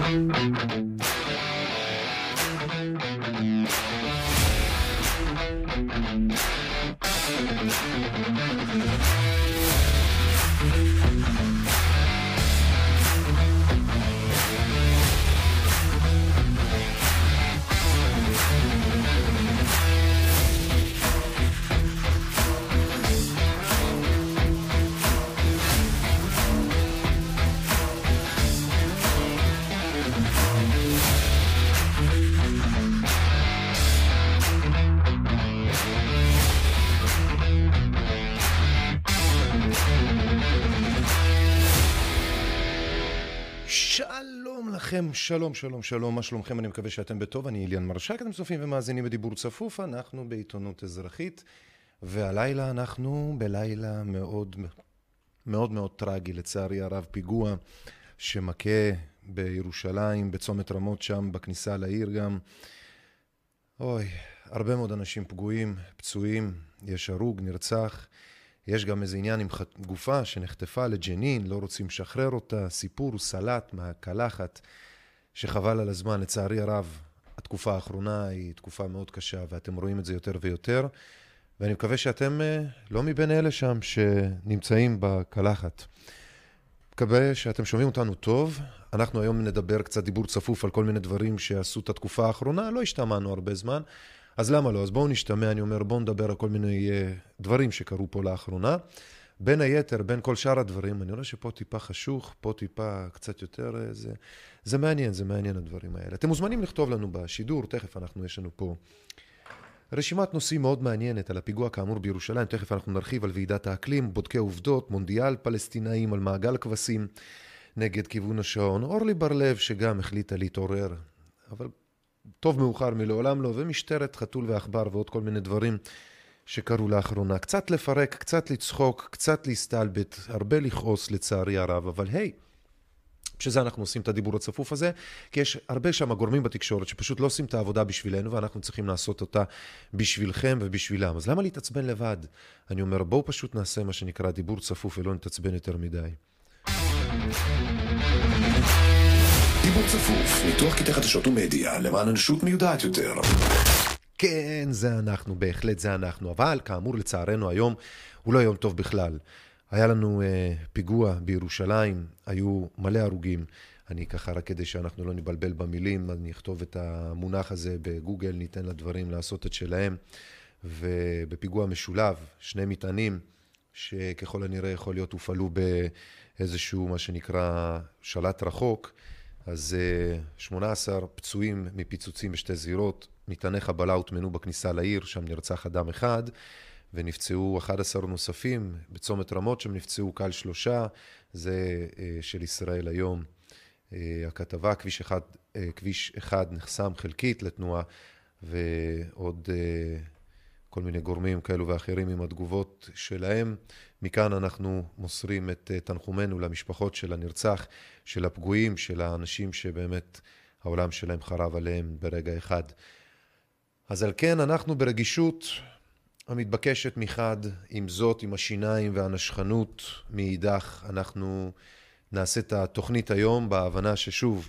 Thank you. שלום, שלום, שלום, מה שלומכם? אני מקווה שאתם בטוב, אני אליאן מרשק, אתם צופים ומאזינים בדיבור צפוף, אנחנו בעיתונות אזרחית, והלילה אנחנו בלילה מאוד מאוד מאוד טרגי, לצערי הרב, פיגוע שמכה בירושלים, בצומת רמות שם, בכניסה לעיר גם. אוי, הרבה מאוד אנשים פגועים, פצועים, יש הרוג, נרצח. יש גם איזה עניין עם גופה שנחטפה לג'נין, לא רוצים לשחרר אותה, סיפור סלט מהקלחת, שחבל על הזמן. לצערי הרב, התקופה האחרונה היא תקופה מאוד קשה, ואתם רואים את זה יותר ויותר, ואני מקווה שאתם אה, לא מבין אלה שם שנמצאים בקלחת. מקווה שאתם שומעים אותנו טוב. אנחנו היום נדבר קצת דיבור צפוף על כל מיני דברים שעשו את התקופה האחרונה, לא השתמענו הרבה זמן. אז למה לא? אז בואו נשתמע, אני אומר, בואו נדבר על כל מיני uh, דברים שקרו פה לאחרונה. בין היתר, בין כל שאר הדברים, אני רואה שפה טיפה חשוך, פה טיפה קצת יותר... Uh, זה, זה מעניין, זה מעניין הדברים האלה. אתם מוזמנים לכתוב לנו בשידור, תכף אנחנו, יש לנו פה רשימת נושאים מאוד מעניינת על הפיגוע כאמור בירושלים, תכף אנחנו נרחיב על ועידת האקלים, בודקי עובדות, מונדיאל פלסטינאים, על מעגל כבשים נגד כיוון השעון. אורלי בר-לב שגם החליטה להתעורר, אבל טוב מאוחר מלעולם לא, ומשטרת חתול ועכבר ועוד כל מיני דברים שקרו לאחרונה. קצת לפרק, קצת לצחוק, קצת להסתלבט, הרבה לכעוס לצערי הרב, אבל היי, בשביל זה אנחנו עושים את הדיבור הצפוף הזה, כי יש הרבה שם גורמים בתקשורת שפשוט לא עושים את העבודה בשבילנו, ואנחנו צריכים לעשות אותה בשבילכם ובשבילם. אז למה להתעצבן לבד? אני אומר, בואו פשוט נעשה מה שנקרא דיבור צפוף ולא נתעצבן יותר מדי. דיבור צפוף, ניתוח קטעי חדשות ומדיה למען אנושות מיודעת יותר. כן, זה אנחנו, בהחלט זה אנחנו. אבל כאמור, לצערנו היום הוא לא יום טוב בכלל. היה לנו אה, פיגוע בירושלים, היו מלא הרוגים. אני ככה, רק כדי שאנחנו לא נבלבל במילים, אני אכתוב את המונח הזה בגוגל, ניתן לדברים לעשות את שלהם. ובפיגוע משולב, שני מטענים, שככל הנראה יכול להיות הופעלו באיזשהו, מה שנקרא, שלט רחוק. אז 18 אה, פצועים מפיצוצים בשתי זירות, מטעני חבלה הוטמנו בכניסה לעיר, שם נרצח אדם אחד, ונפצעו 11 נוספים בצומת רמות, שם נפצעו קל שלושה, זה אה, של ישראל היום. אה, הכתבה, כביש אחד, כביש אחד נחסם חלקית לתנועה, ועוד כל מיני גורמים כאלו ואחרים עם התגובות שלהם. מכאן אנחנו מוסרים את אה, תנחומינו למשפחות של הנרצח, של הפגועים, של האנשים שבאמת העולם שלהם חרב עליהם ברגע אחד. אז על כן אנחנו ברגישות המתבקשת מחד, עם זאת, עם השיניים והנשכנות מאידך, אנחנו נעשה את התוכנית היום בהבנה ששוב,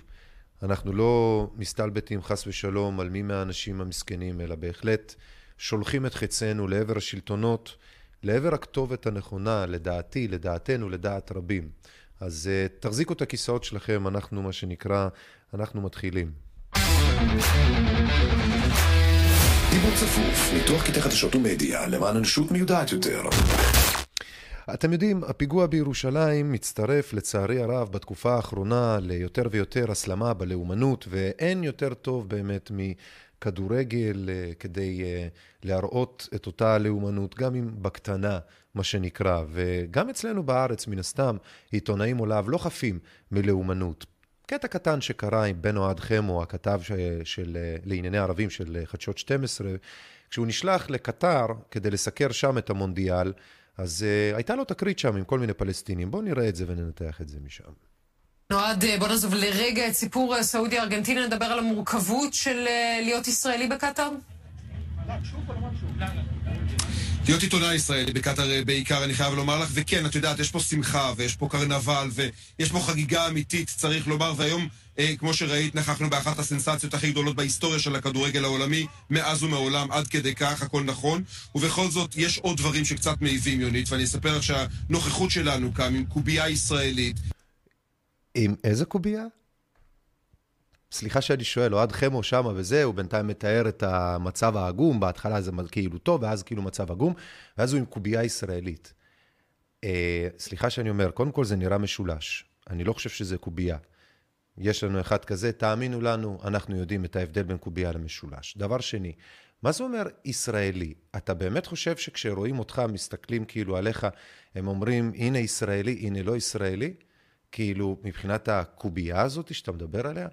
אנחנו לא מסתלבטים חס ושלום על מי מהאנשים המסכנים, אלא בהחלט שולחים את חצנו לעבר השלטונות, לעבר הכתובת הנכונה, לדעתי, לדעתנו, לדעת רבים. אז uh, תחזיקו את הכיסאות שלכם, אנחנו, מה שנקרא, אנחנו מתחילים. דיבור צפוף, ניתוח קטעי חדשות ומדיה למען אנושות מיודעת יותר. אתם יודעים, הפיגוע בירושלים מצטרף לצערי הרב בתקופה האחרונה ליותר ויותר הסלמה בלאומנות, ואין יותר טוב באמת כדורגל אה, כדי אה, להראות את אותה לאומנות, גם אם בקטנה, מה שנקרא. וגם אצלנו בארץ, מן הסתם, עיתונאים עוליו לא חפים מלאומנות. קטע קטן שקרה עם בן אוהד חמו, הכתב של, של, אה, לענייני ערבים של חדשות 12, כשהוא נשלח לקטר כדי לסקר שם את המונדיאל, אז uh, הייתה לו תקרית שם עם כל מיני פלסטינים. בואו נראה את זה וננתח את זה משם. נועד, בוא נעזוב לרגע את סיפור אה, סעודיה-ארגנטינה, נדבר על המורכבות של אה, להיות ישראלי בקטאר? להיות עיתונאי ישראלי בקטאר בעיקר, אני חייב לומר לך, וכן, את יודעת, יש פה שמחה, ויש פה קרנבל, ויש פה חגיגה אמיתית, צריך לומר, והיום, אה, כמו שראית, נכחנו באחת הסנסציות הכי גדולות בהיסטוריה של הכדורגל העולמי, מאז ומעולם, עד כדי כך, הכל נכון, ובכל זאת, יש עוד דברים שקצת מעיבים, יונית, ואני אספר לך שהנוכחות שלנו כאן, עם קובייה ישראלית, עם איזה קובייה? סליחה שאני שואל, אוהד חמו שמה וזה, הוא בינתיים מתאר את המצב העגום, בהתחלה זה כאילו טוב, ואז כאילו מצב עגום, ואז הוא עם קובייה ישראלית. אה, סליחה שאני אומר, קודם כל זה נראה משולש. אני לא חושב שזה קובייה. יש לנו אחד כזה, תאמינו לנו, אנחנו יודעים את ההבדל בין קובייה למשולש. דבר שני, מה זה אומר ישראלי? אתה באמת חושב שכשרואים אותך, מסתכלים כאילו עליך, הם אומרים, הנה ישראלי, הנה לא ישראלי? כאילו, מבחינת הקובייה הזאת שאתה מדבר עליה?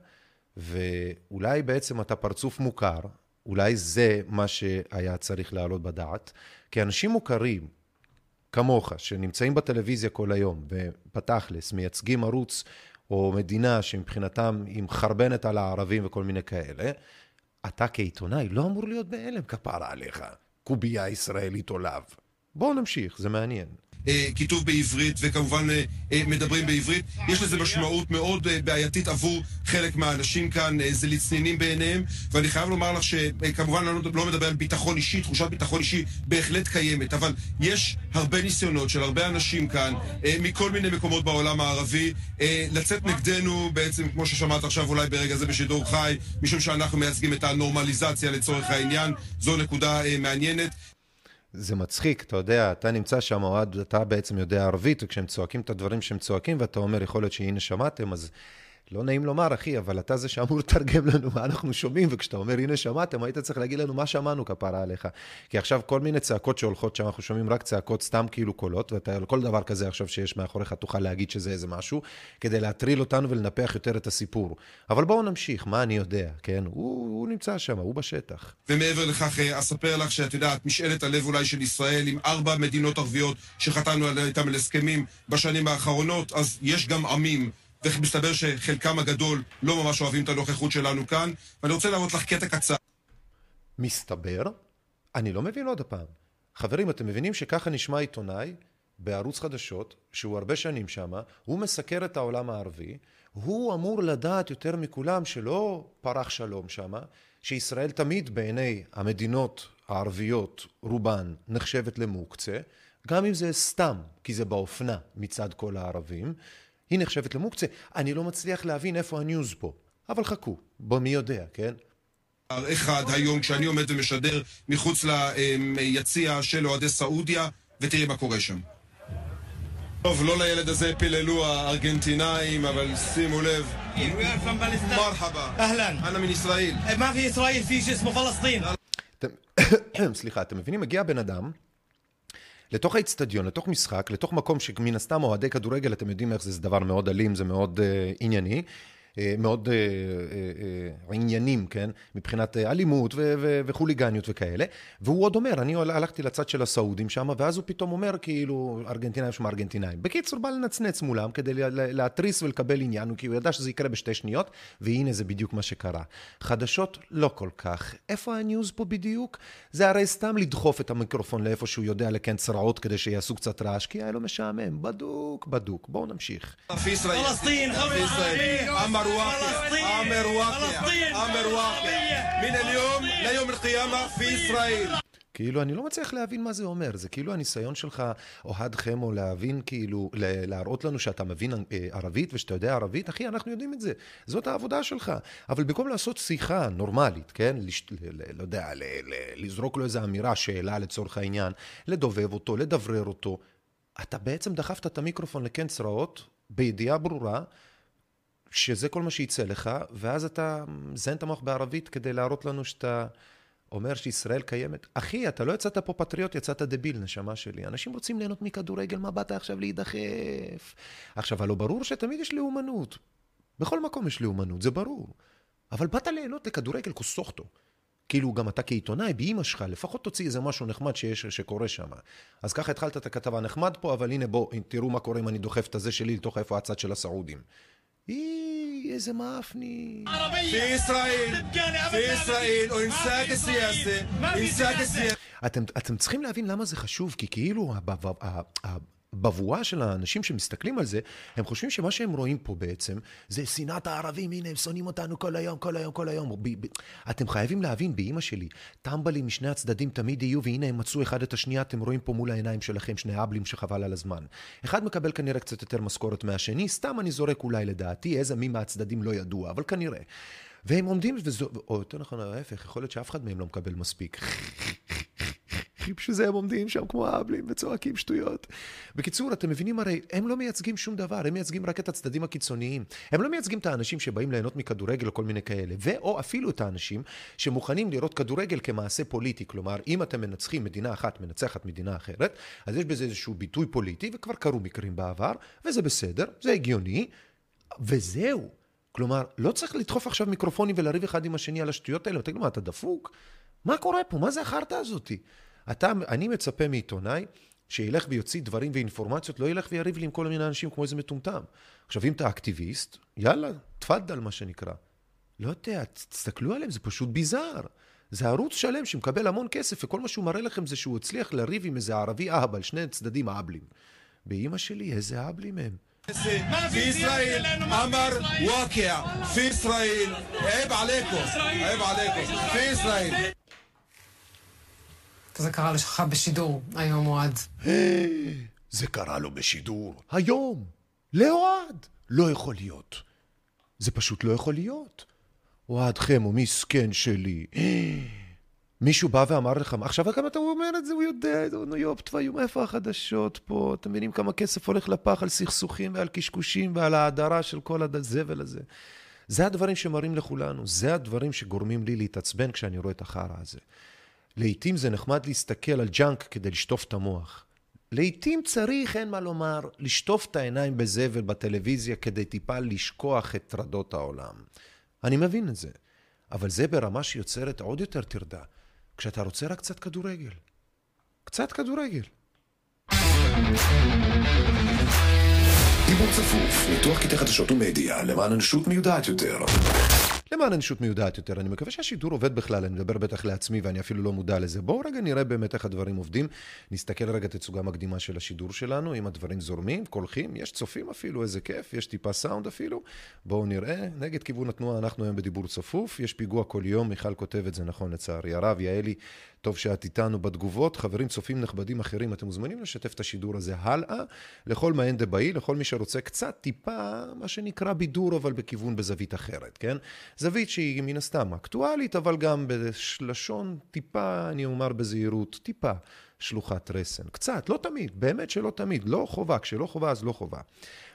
ואולי בעצם אתה פרצוף מוכר, אולי זה מה שהיה צריך להעלות בדעת, כי אנשים מוכרים, כמוך, שנמצאים בטלוויזיה כל היום, ובתכלס מייצגים ערוץ או מדינה שמבחינתם היא מחרבנת על הערבים וכל מיני כאלה, אתה כעיתונאי לא אמור להיות בהלם כפרה עליך, קובייה ישראלית עולב. בואו נמשיך, זה מעניין. אה, כיתוב בעברית וכמובן אה, אה, מדברים בעברית. יש לזה משמעות מאוד בעייתית עבור חלק מהאנשים כאן, זה לצנינים בעיניהם, ואני חייב לומר לך שכמובן לא, לא מדבר על ביטחון אישי, תחושת ביטחון אישי בהחלט קיימת, אבל יש הרבה ניסיונות של הרבה אנשים כאן, מכל מיני מקומות בעולם הערבי, לצאת נגדנו בעצם, כמו ששמעת עכשיו אולי ברגע זה בשידור חי, משום שאנחנו מייצגים את הנורמליזציה לצורך העניין, זו נקודה מעניינת. זה מצחיק, אתה יודע, אתה נמצא שם, אוהד, אתה בעצם יודע ערבית, וכשהם צועקים את הדברים שהם צועקים, ואתה אומר, יכול להיות שהנה שמעתם, אז לא נעים לומר, אחי, אבל אתה זה שאמור לתרגם לנו מה אנחנו שומעים, וכשאתה אומר, הנה שמעתם, היית צריך להגיד לנו מה שמענו כפרה עליך. כי עכשיו כל מיני צעקות שהולכות שם, אנחנו שומעים רק צעקות סתם כאילו קולות, ואתה על כל דבר כזה עכשיו שיש מאחוריך, תוכל להגיד שזה איזה משהו, כדי להטריל אותנו ולנפח יותר את הסיפור. אבל בואו נמשיך, מה אני יודע, כן? הוא, הוא נמצא שם, הוא בשטח. ומעבר לכך, אה, אספר לך שאת יודעת, משאלת הלב אולי של ישראל, עם ארבע מדינות ערביות שחתמנו איתן על הסכמים בשנים האחרונות, אז יש גם עמים ומסתבר שחלקם הגדול לא ממש אוהבים את הנוכחות שלנו כאן, ואני רוצה להראות לך קטע קצר. מסתבר? אני לא מבין עוד הפעם. חברים, אתם מבינים שככה נשמע עיתונאי בערוץ חדשות, שהוא הרבה שנים שם, הוא מסקר את העולם הערבי, הוא אמור לדעת יותר מכולם שלא פרח שלום שם, שישראל תמיד בעיני המדינות הערביות, רובן, נחשבת למוקצה, גם אם זה סתם, כי זה באופנה מצד כל הערבים, היא נחשבת למוקצה. אני לא מצליח להבין איפה הניוז פה. אבל חכו, בוא מי יודע, כן? אחד היום כשאני עומד ומשדר מחוץ ליציע של אוהדי סעודיה, ותראי מה קורה שם. טוב, לא לילד הזה פיללו הארגנטינאים, אבל שימו לב. מרחבה. אהלן. אנא מישראל. מה פי ישראל? פי שסמו פלסטין. סליחה, אתם מבינים? מגיע בן אדם לתוך האיצטדיון, לתוך משחק, לתוך מקום שמן הסתם אוהדי כדורגל, אתם יודעים איך זה, זה דבר מאוד אלים, זה מאוד uh, ענייני. אה, מאוד אה, אה, עניינים, כן? מבחינת אלימות וחוליגניות וכאלה. והוא עוד אומר, אני הלכתי לצד של הסעודים שם, ואז הוא פתאום אומר, כאילו, ארגנטינאים שם ארגנטינאים. בקיצור, בא לנצנץ מולם כדי להתריס ולקבל עניין, כי הוא ידע שזה יקרה בשתי שניות, והנה זה בדיוק מה שקרה. חדשות, לא כל כך. איפה הניוז פה בדיוק? זה הרי סתם לדחוף את המיקרופון לאיפה שהוא יודע לקן צרעות כדי שיעשו קצת רעש, כי היה לו משעמם. בדוק, בדוק. בואו נמשיך. פלסטין, امر واقع امر واقع امر واقع من اليوم ליום القيامه في ישראל כאילו, אני לא מצליח להבין מה זה אומר. זה כאילו הניסיון שלך, אוהד חמו, להבין, כאילו, להראות לנו שאתה מבין אה, ערבית ושאתה יודע ערבית, אחי, אנחנו יודעים את זה. זאת העבודה שלך. אבל במקום לעשות שיחה נורמלית, כן? לש... לא יודע, לזרוק לו איזו אמירה, שאלה לצורך העניין, לדובב אותו, לדברר אותו, אתה בעצם דחפת את המיקרופון לקן צרעות, בידיעה ברורה, שזה כל מה שיצא לך, ואז אתה מזיין את המוח בערבית כדי להראות לנו שאתה אומר שישראל קיימת. אחי, אתה לא יצאת פה פטריוט, יצאת דביל, נשמה שלי. אנשים רוצים ליהנות מכדורגל, מה באת עכשיו להידחף? עכשיו, הלא ברור שתמיד יש לאומנות. בכל מקום יש לאומנות, זה ברור. אבל באת ליהנות לכדורגל כוסוכטו. כאילו גם אתה כעיתונאי, באימא שלך, לפחות תוציא איזה משהו נחמד שיש, שקורה שם. אז ככה התחלת את הכתבה נחמד פה, אבל הנה בוא, תראו מה קורה אם אני דוחף את הזה שלי לתוך איפה הצד של הסעודים. إيه يا زمافني عربية في إسرائيل في إسرائيل وإنساك السياسة إنساك السياسة אתם, אתם צריכים להבין למה זה חשוב, כי כאילו הבב- ה- ה- הבבואה של האנשים שמסתכלים על זה, הם חושבים שמה שהם רואים פה בעצם, זה שנאת הערבים, הנה הם שונאים אותנו כל היום, כל היום, כל היום. ב- ב- אתם חייבים להבין, באימא שלי, טמבלים משני הצדדים תמיד יהיו, והנה הם מצאו אחד את השנייה, אתם רואים פה מול העיניים שלכם שני אבלים שחבל על הזמן. אחד מקבל כנראה קצת יותר משכורת מהשני, סתם אני זורק אולי לדעתי, איזה מי מהצדדים לא ידוע, אבל כנראה. והם עומדים, וזו, או יותר נכון, ההפך, יכול להיות שאף אחד מהם לא מקבל מספיק. בשביל זה הם עומדים שם כמו האבלים וצועקים שטויות. בקיצור, אתם מבינים הרי, הם לא מייצגים שום דבר, הם מייצגים רק את הצדדים הקיצוניים. הם לא מייצגים את האנשים שבאים ליהנות מכדורגל או כל מיני כאלה, ואו אפילו את האנשים שמוכנים לראות כדורגל כמעשה פוליטי. כלומר, אם אתם מנצחים מדינה אחת, מנצחת מדינה אחרת, אז יש בזה איזשהו ביטוי פוליטי, וכבר קרו מקרים בעבר, וזה בסדר, זה הגיוני, וזהו. כלומר, לא צריך לדחוף עכשיו מיקרופונים ולריב אחד עם השני על השטויות האלה, ותגיד לו, מה, אתה דפוק? מה קורה פה? מה זה החרטא הזאתי? אתה, אני מצפה מעיתונאי שילך ויוציא דברים ואינפורמציות, לא ילך ויריב לי עם כל מיני אנשים כמו איזה מטומטם. עכשיו, אם אתה אקטיביסט, יאללה, תפאדל, מה שנקרא. לא יודע, תסתכלו עליהם, זה פשוט ביזאר. זה ערוץ שלם שמקבל המון כסף, וכל מה שהוא מראה לכם זה שהוא הצליח לריב עם איזה ערבי אהבל, שני צדדים אהבלים. באימא שלי, איזה אהבלים הם. בישראל אמר וואקע, פי ישראל, עיב עליכם, עיב עליכם, פי ישראל. זה קרה לך בשידור היום, אוהד. זה קרה לו בשידור. היום. לאוהד. לא יכול להיות. זה פשוט לא יכול להיות. אוהד חמו, מסכן שלי. מישהו בא ואמר לך, עכשיו גם אתה אומר את זה, הוא יודע, נו יופ, תביום, איפה החדשות פה? אתם מבינים כמה כסף הולך לפח על סכסוכים ועל קשקושים ועל ההדרה של כל הזבל הזה. זה הדברים שמראים לכולנו, זה הדברים שגורמים לי להתעצבן כשאני רואה את החרא הזה. לעתים זה נחמד להסתכל על ג'אנק כדי לשטוף את המוח. לעתים צריך, אין מה לומר, לשטוף את העיניים בזבל בטלוויזיה כדי טיפה לשכוח את טרדות העולם. אני מבין את זה, אבל זה ברמה שיוצרת עוד יותר טרדה, כשאתה רוצה רק קצת כדורגל. קצת כדורגל. דיבור צפוף, ניתוח קטעי חדשות ומדיה למען אנושות מיודעת יותר. למען אנושות מיודעת יותר. אני מקווה שהשידור עובד בכלל, אני מדבר בטח לעצמי ואני אפילו לא מודע לזה. בואו רגע נראה באמת איך הדברים עובדים. נסתכל רגע תצוגה מקדימה של השידור שלנו, אם הדברים זורמים, קולחים, יש צופים אפילו, איזה כיף, יש טיפה סאונד אפילו. בואו נראה, נגד כיוון התנועה אנחנו היום בדיבור צפוף, יש פיגוע כל יום, מיכל כותב את זה נכון לצערי הרב, יעלי, טוב שאת איתנו בתגובות. חברים, צופים נכבדים אחרים, אתם מוזמנים לשתף את השידור הזה הלאה, לכל מעין דבעי, לכל מי שרוצה קצת טיפה, מה שנקרא בידור, אבל בכיוון בזווית אחרת, כן? זווית שהיא מן הסתם אקטואלית, אבל גם בלשון טיפה, אני אומר בזהירות, טיפה שלוחת רסן. קצת, לא תמיד, באמת שלא תמיד, לא חובה, כשלא חובה אז לא חובה.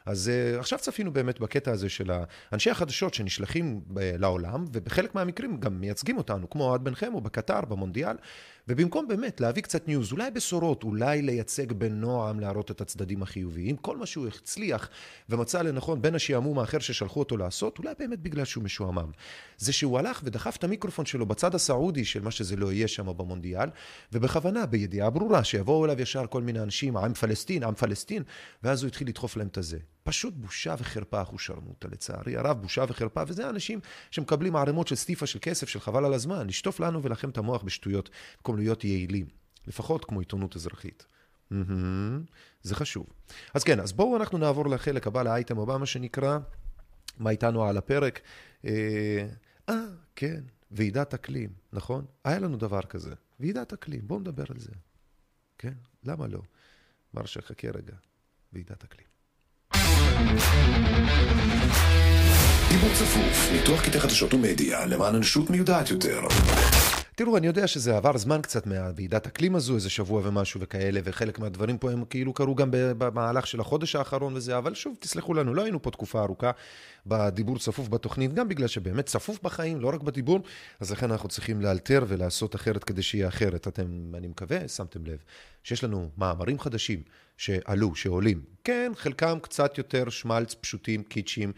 אז uh, עכשיו צפינו באמת בקטע הזה של אנשי החדשות שנשלחים ב- לעולם, ובחלק מהמקרים גם מייצגים אותנו, כמו אוהד בן חמו בקטר, במונדיאל, ובמקום באמת להביא קצת news, אולי בשורות, אולי לייצג בנועם, להראות את הצדדים החיוביים, כל מה שהוא הצליח ומצא לנכון בין השעמום האחר ששלחו אותו לעשות, אולי באמת בגלל שהוא משועמם. זה שהוא הלך ודחף את המיקרופון שלו בצד הסעודי של מה שזה לא יהיה שם במונדיאל, ובכוונה, בידיעה ברורה, שיבואו אליו ישר כל מיני אנשים, עם פלסטין, עם פלסטין, ואז הוא התחיל לדחוף להם את הזה. פשוט בושה וחרפה אחושרמוטה, לצערי הרב, בושה וחרפה, וזה אנשים שמקבלים ערימות של סטיפה של כסף, של חבל על הזמן, לשטוף לנו ולכם את המוח בשטויות, במקום להיות יעילים, לפחות כמו עיתונות אזרחית. מהמם, זה חשוב. אז כן, אז בואו אנחנו נעבור לחלק הבא, לאייטם הבא, מה שנקרא, מה איתנו על הפרק. אה, אה, כן, ועידת אקלים, נכון? היה לנו דבר כזה, ועידת אקלים, בואו נדבר על זה. כן, למה לא? מרשה, חכה רגע, ועידת אקלים. דיבור צפוף, ניתוח קטעי חדשות ומדיה למען אנושות מיודעת יותר. תראו, אני יודע שזה עבר זמן קצת מהוועידת אקלים הזו, איזה שבוע ומשהו וכאלה, וחלק מהדברים פה הם כאילו קרו גם במהלך של החודש האחרון וזה, אבל שוב, תסלחו לנו, לא היינו פה תקופה ארוכה בדיבור צפוף בתוכנית, גם בגלל שבאמת צפוף בחיים, לא רק בדיבור, אז לכן אנחנו צריכים לאלתר ולעשות אחרת כדי שיהיה אחרת. אתם, אני מקווה, שמתם לב, שיש לנו מאמרים חדשים שעלו, שעולים. כן, חלקם קצת יותר שמלץ, פשוטים, קיצ'ים,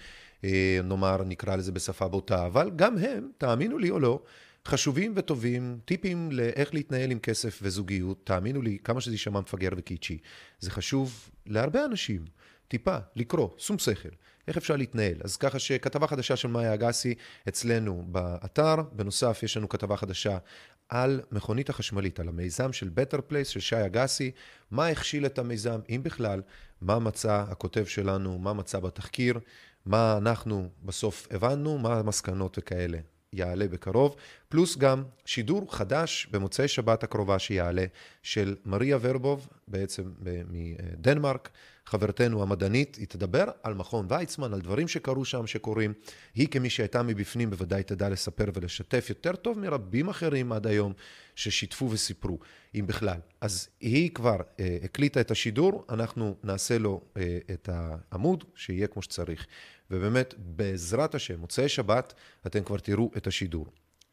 אה, נאמר, נקרא לזה בשפה בוטה, אבל גם הם, תאמינו לי או לא, חשובים וטובים, טיפים לאיך להתנהל עם כסף וזוגיות, תאמינו לי, כמה שזה יישמע מפגר וקיצ'י, זה חשוב להרבה אנשים. טיפה, לקרוא, שום שכל. איך אפשר להתנהל? אז ככה שכתבה חדשה של מאיה אגסי אצלנו באתר, בנוסף יש לנו כתבה חדשה על מכונית החשמלית, על המיזם של Better Place של שי אגסי, מה הכשיל את המיזם, אם בכלל, מה מצא הכותב שלנו, מה מצא בתחקיר, מה אנחנו בסוף הבנו, מה המסקנות וכאלה. יעלה בקרוב, פלוס גם שידור חדש במוצאי שבת הקרובה שיעלה של מריה ורבוב, בעצם מדנמרק, חברתנו המדענית, היא תדבר על מכון ויצמן, על דברים שקרו שם, שקורים. היא כמי שהייתה מבפנים בוודאי תדע לספר ולשתף יותר טוב מרבים אחרים עד היום ששיתפו וסיפרו, אם בכלל. אז היא כבר אה, הקליטה את השידור, אנחנו נעשה לו אה, את העמוד, שיהיה כמו שצריך. ובאמת, בעזרת השם, מוצאי שבת, אתם כבר תראו את השידור.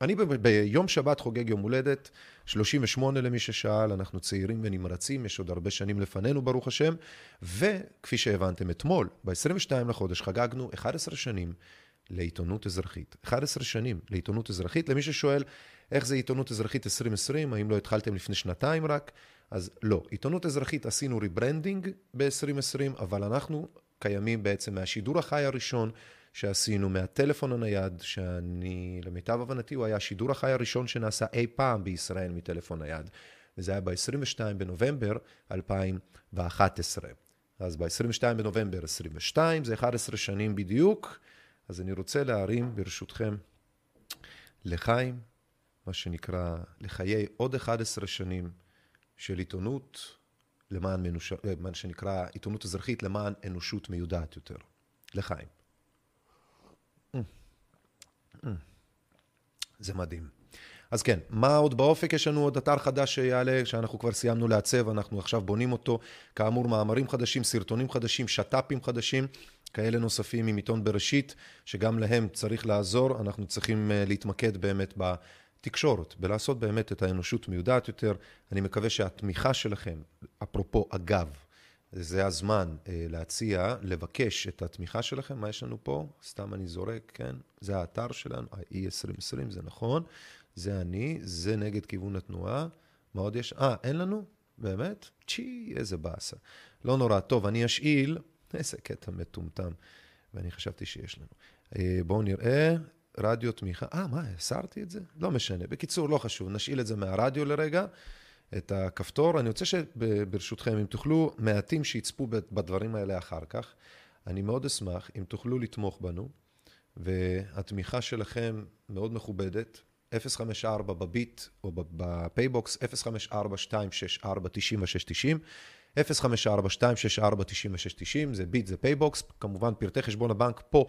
אני ב- ביום שבת חוגג יום הולדת, 38 למי ששאל, אנחנו צעירים ונמרצים, יש עוד הרבה שנים לפנינו, ברוך השם, וכפי שהבנתם אתמול, ב-22 לחודש חגגנו 11 שנים לעיתונות אזרחית. 11 שנים לעיתונות אזרחית. למי ששואל איך זה עיתונות אזרחית 2020, האם לא התחלתם לפני שנתיים רק? אז לא. עיתונות אזרחית עשינו rebranding ב-2020, אבל אנחנו קיימים בעצם מהשידור החי הראשון שעשינו, מהטלפון הנייד, שאני, למיטב הבנתי, הוא היה השידור החי הראשון שנעשה אי פעם בישראל מטלפון נייד, וזה היה ב-22 בנובמבר 2011. אז ב-22 בנובמבר 22, זה 11 שנים בדיוק, אז אני רוצה להרים, ברשותכם, לחיים, מה שנקרא, לחיי עוד 11 שנים של עיתונות למען, מנוש... מה שנקרא עיתונות אזרחית למען אנושות מיודעת יותר. לחיים. זה מדהים. אז כן, מה עוד באופק? יש לנו עוד אתר חדש שיעלה, שאנחנו כבר סיימנו לעצב, אנחנו עכשיו בונים אותו. כאמור, מאמרים חדשים, סרטונים חדשים, שת"פים חדשים, כאלה נוספים עם עיתון בראשית, שגם להם צריך לעזור. אנחנו צריכים אה, להתמקד באמת בתקשורת, בלעשות באמת את האנושות מיודעת יותר. אני מקווה שהתמיכה שלכם, אפרופו אגב, זה הזמן אה, להציע, לבקש את התמיכה שלכם. מה יש לנו פה? סתם אני זורק, כן? זה האתר שלנו, ה-E2020, זה נכון. זה אני, זה נגד כיוון התנועה. מה עוד יש? אה, אין לנו? באמת? צ'י, איזה באסה. לא נורא. טוב, אני אשאיל, איזה קטע מטומטם, ואני חשבתי שיש לנו. אה, בואו נראה, רדיו תמיכה. אה, מה, הסרתי את זה? לא משנה. בקיצור, לא חשוב, נשאיל את זה מהרדיו לרגע. את הכפתור. אני רוצה שברשותכם, אם תוכלו, מעטים שיצפו בדברים האלה אחר כך, אני מאוד אשמח אם תוכלו לתמוך בנו, והתמיכה שלכם מאוד מכובדת. 054 בביט או בפייבוקס, 054-264-9690, 054-264-9690, זה ביט, זה פייבוקס, כמובן פרטי חשבון הבנק פה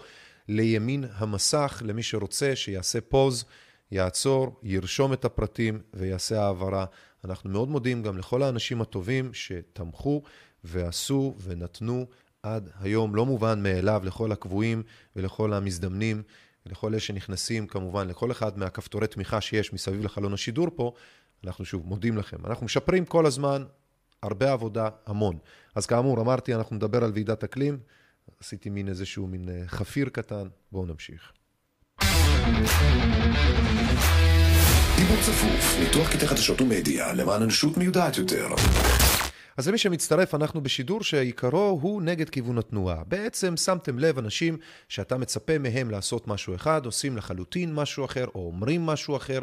לימין המסך, למי שרוצה שיעשה pause, יעצור, ירשום את הפרטים ויעשה העברה. אנחנו מאוד מודים גם לכל האנשים הטובים שתמכו ועשו ונתנו עד היום, לא מובן מאליו לכל הקבועים ולכל המזדמנים, לכל אלה שנכנסים כמובן, לכל אחד מהכפתורי תמיכה שיש מסביב לחלון השידור פה, אנחנו שוב מודים לכם. אנחנו משפרים כל הזמן, הרבה עבודה, המון. אז כאמור, אמרתי, אנחנו נדבר על ועידת אקלים, עשיתי מין איזשהו מין אה, חפיר קטן, בואו נמשיך. דיבור צפוף, ניתוח קטעי חדשות ומדיה למען אנושות מיודעת יותר. אז למי שמצטרף, אנחנו בשידור שעיקרו הוא נגד כיוון התנועה. בעצם שמתם לב אנשים שאתה מצפה מהם לעשות משהו אחד, עושים לחלוטין משהו אחר, או אומרים משהו אחר,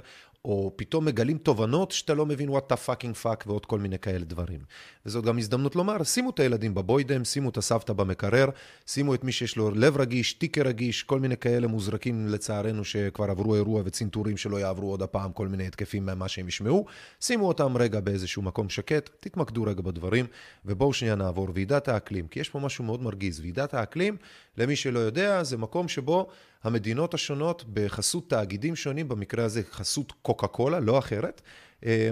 או פתאום מגלים תובנות שאתה לא מבין what the fucking fuck ועוד כל מיני כאלה דברים. וזאת גם הזדמנות לומר, שימו את הילדים בבוידם, שימו את הסבתא במקרר, שימו את מי שיש לו לב רגיש, טיקר רגיש, כל מיני כאלה מוזרקים לצערנו שכבר עברו אירוע וצנתורים שלא יעברו עוד הפעם כל מיני התקפים ממה שהם ישמעו. שימו אותם רגע באיזשהו מקום שקט, תתמקדו רגע בדברים, ובואו שנייה נעבור ועידת האקלים, כי יש פה משהו מאוד מרגיז. ועידת האקלים, למי שלא יודע, זה מקום שבו המדינות השונות בחסות תאגידים שונים, במקרה הזה חסות קוקה קולה, לא אחרת,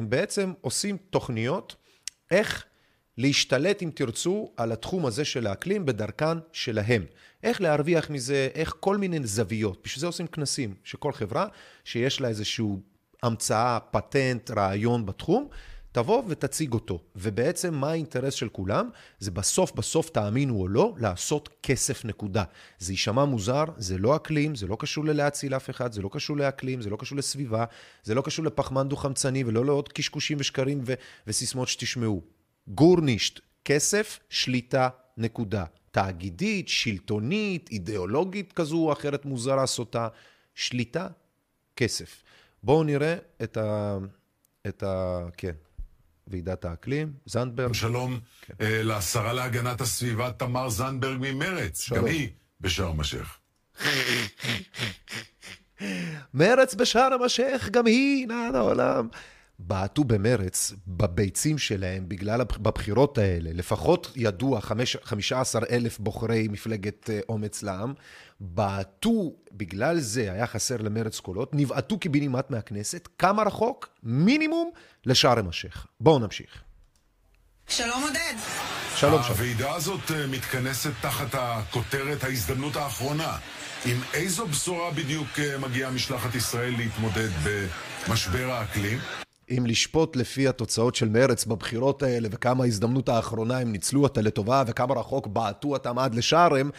בעצם עושים תוכניות איך להשתלט, אם תרצו, על התחום הזה של האקלים בדרכן שלהם. איך להרוויח מזה, איך כל מיני זוויות. בשביל זה עושים כנסים, שכל חברה שיש לה איזשהו המצאה, פטנט, רעיון בתחום, תבוא ותציג אותו. ובעצם מה האינטרס של כולם? זה בסוף, בסוף, תאמינו או לא, לעשות כסף נקודה. זה יישמע מוזר, זה לא אקלים, זה לא קשור ללהציל אף אחד, זה לא קשור לאקלים, זה לא קשור לסביבה, זה לא קשור לפחמן דו-חמצני ולא לעוד קשקושים ושקרים ו- וסיסמאות שתשמעו. גורנישט, כסף, שליטה, נקודה. תאגידית, שלטונית, אידיאולוגית כזו או אחרת מוזרה, סוטה. שליטה, כסף. בואו נראה את ה... את ה... כן, ועידת האקלים, זנדברג. שלום כן. אה, לשרה להגנת הסביבה תמר זנדברג ממרץ, שלום. גם היא בשארם א-שייח. מרץ בשארם א-שייח, גם היא, נען העולם. בעטו במרץ בביצים שלהם בגלל בבחירות האלה. לפחות ידוע 15 אלף בוחרי מפלגת אה, אומץ לעם. בעטו, בגלל זה היה חסר למרץ קולות, נבעטו קיבינימט מהכנסת. כמה רחוק? מינימום לשארם א-שייח. בואו נמשיך. שלום עודד. שלום שלום. הוועידה הזאת אה, מתכנסת תחת הכותרת ההזדמנות האחרונה. עם איזו בשורה בדיוק אה, מגיעה משלחת ישראל להתמודד במשבר האקלים? אם לשפוט לפי התוצאות של מרץ בבחירות האלה, וכמה ההזדמנות האחרונה הם ניצלו אותה לטובה, וכמה רחוק בעטו אותם עד לשארם,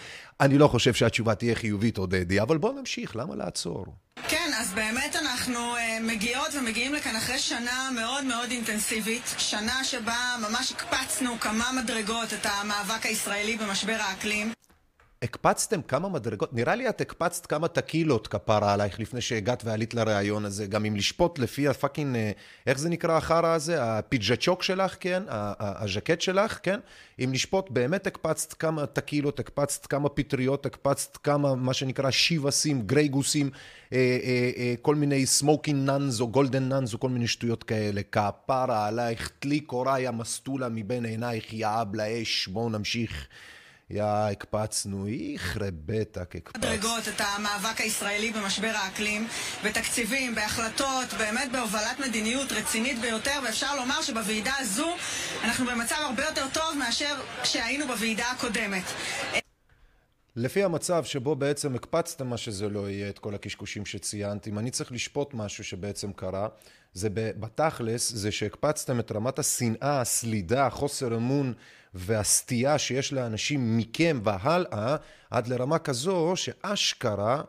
אני לא חושב שהתשובה תהיה חיובית, עודדי, אבל בואו נמשיך, למה לעצור? כן, אז באמת אנחנו uh, מגיעות ומגיעים לכאן אחרי שנה מאוד מאוד אינטנסיבית, שנה שבה ממש הקפצנו כמה מדרגות את המאבק הישראלי במשבר האקלים. הקפצתם כמה מדרגות, נראה לי את הקפצת כמה טקילות כפרה עלייך לפני שהגעת ועלית לראיון הזה, גם אם לשפוט לפי ה fucking, אה, איך זה נקרא החרא הזה? הפיג'צ'וק שלך, כן? הז'קט שלך, כן? אם לשפוט, באמת הקפצת כמה טקילות, הקפצת כמה פטריות, הקפצת כמה, מה שנקרא שיבאסים, Grey Goose ים, אה, אה, אה, כל מיני smoking nuns או golden nuns או כל מיני שטויות כאלה. כפרה עלייך, טלי קוראי המסטולה מבין עינייך, יא בלאש, בואו נמשיך. יא, הקפצנו, איכרה בטק, הקפצנו. מדרגות את המאבק הישראלי במשבר האקלים, בתקציבים, בהחלטות, באמת בהובלת מדיניות רצינית ביותר, ואפשר לומר שבוועידה הזו אנחנו במצב הרבה יותר טוב מאשר כשהיינו בוועידה הקודמת. לפי המצב שבו בעצם הקפצתם מה שזה לא יהיה, את כל הקשקושים שציינתי, אם אני צריך לשפוט משהו שבעצם קרה, זה בתכלס, זה שהקפצתם את רמת השנאה, הסלידה, חוסר אמון והסטייה שיש לאנשים מכם והלאה, עד לרמה כזו שאשכרה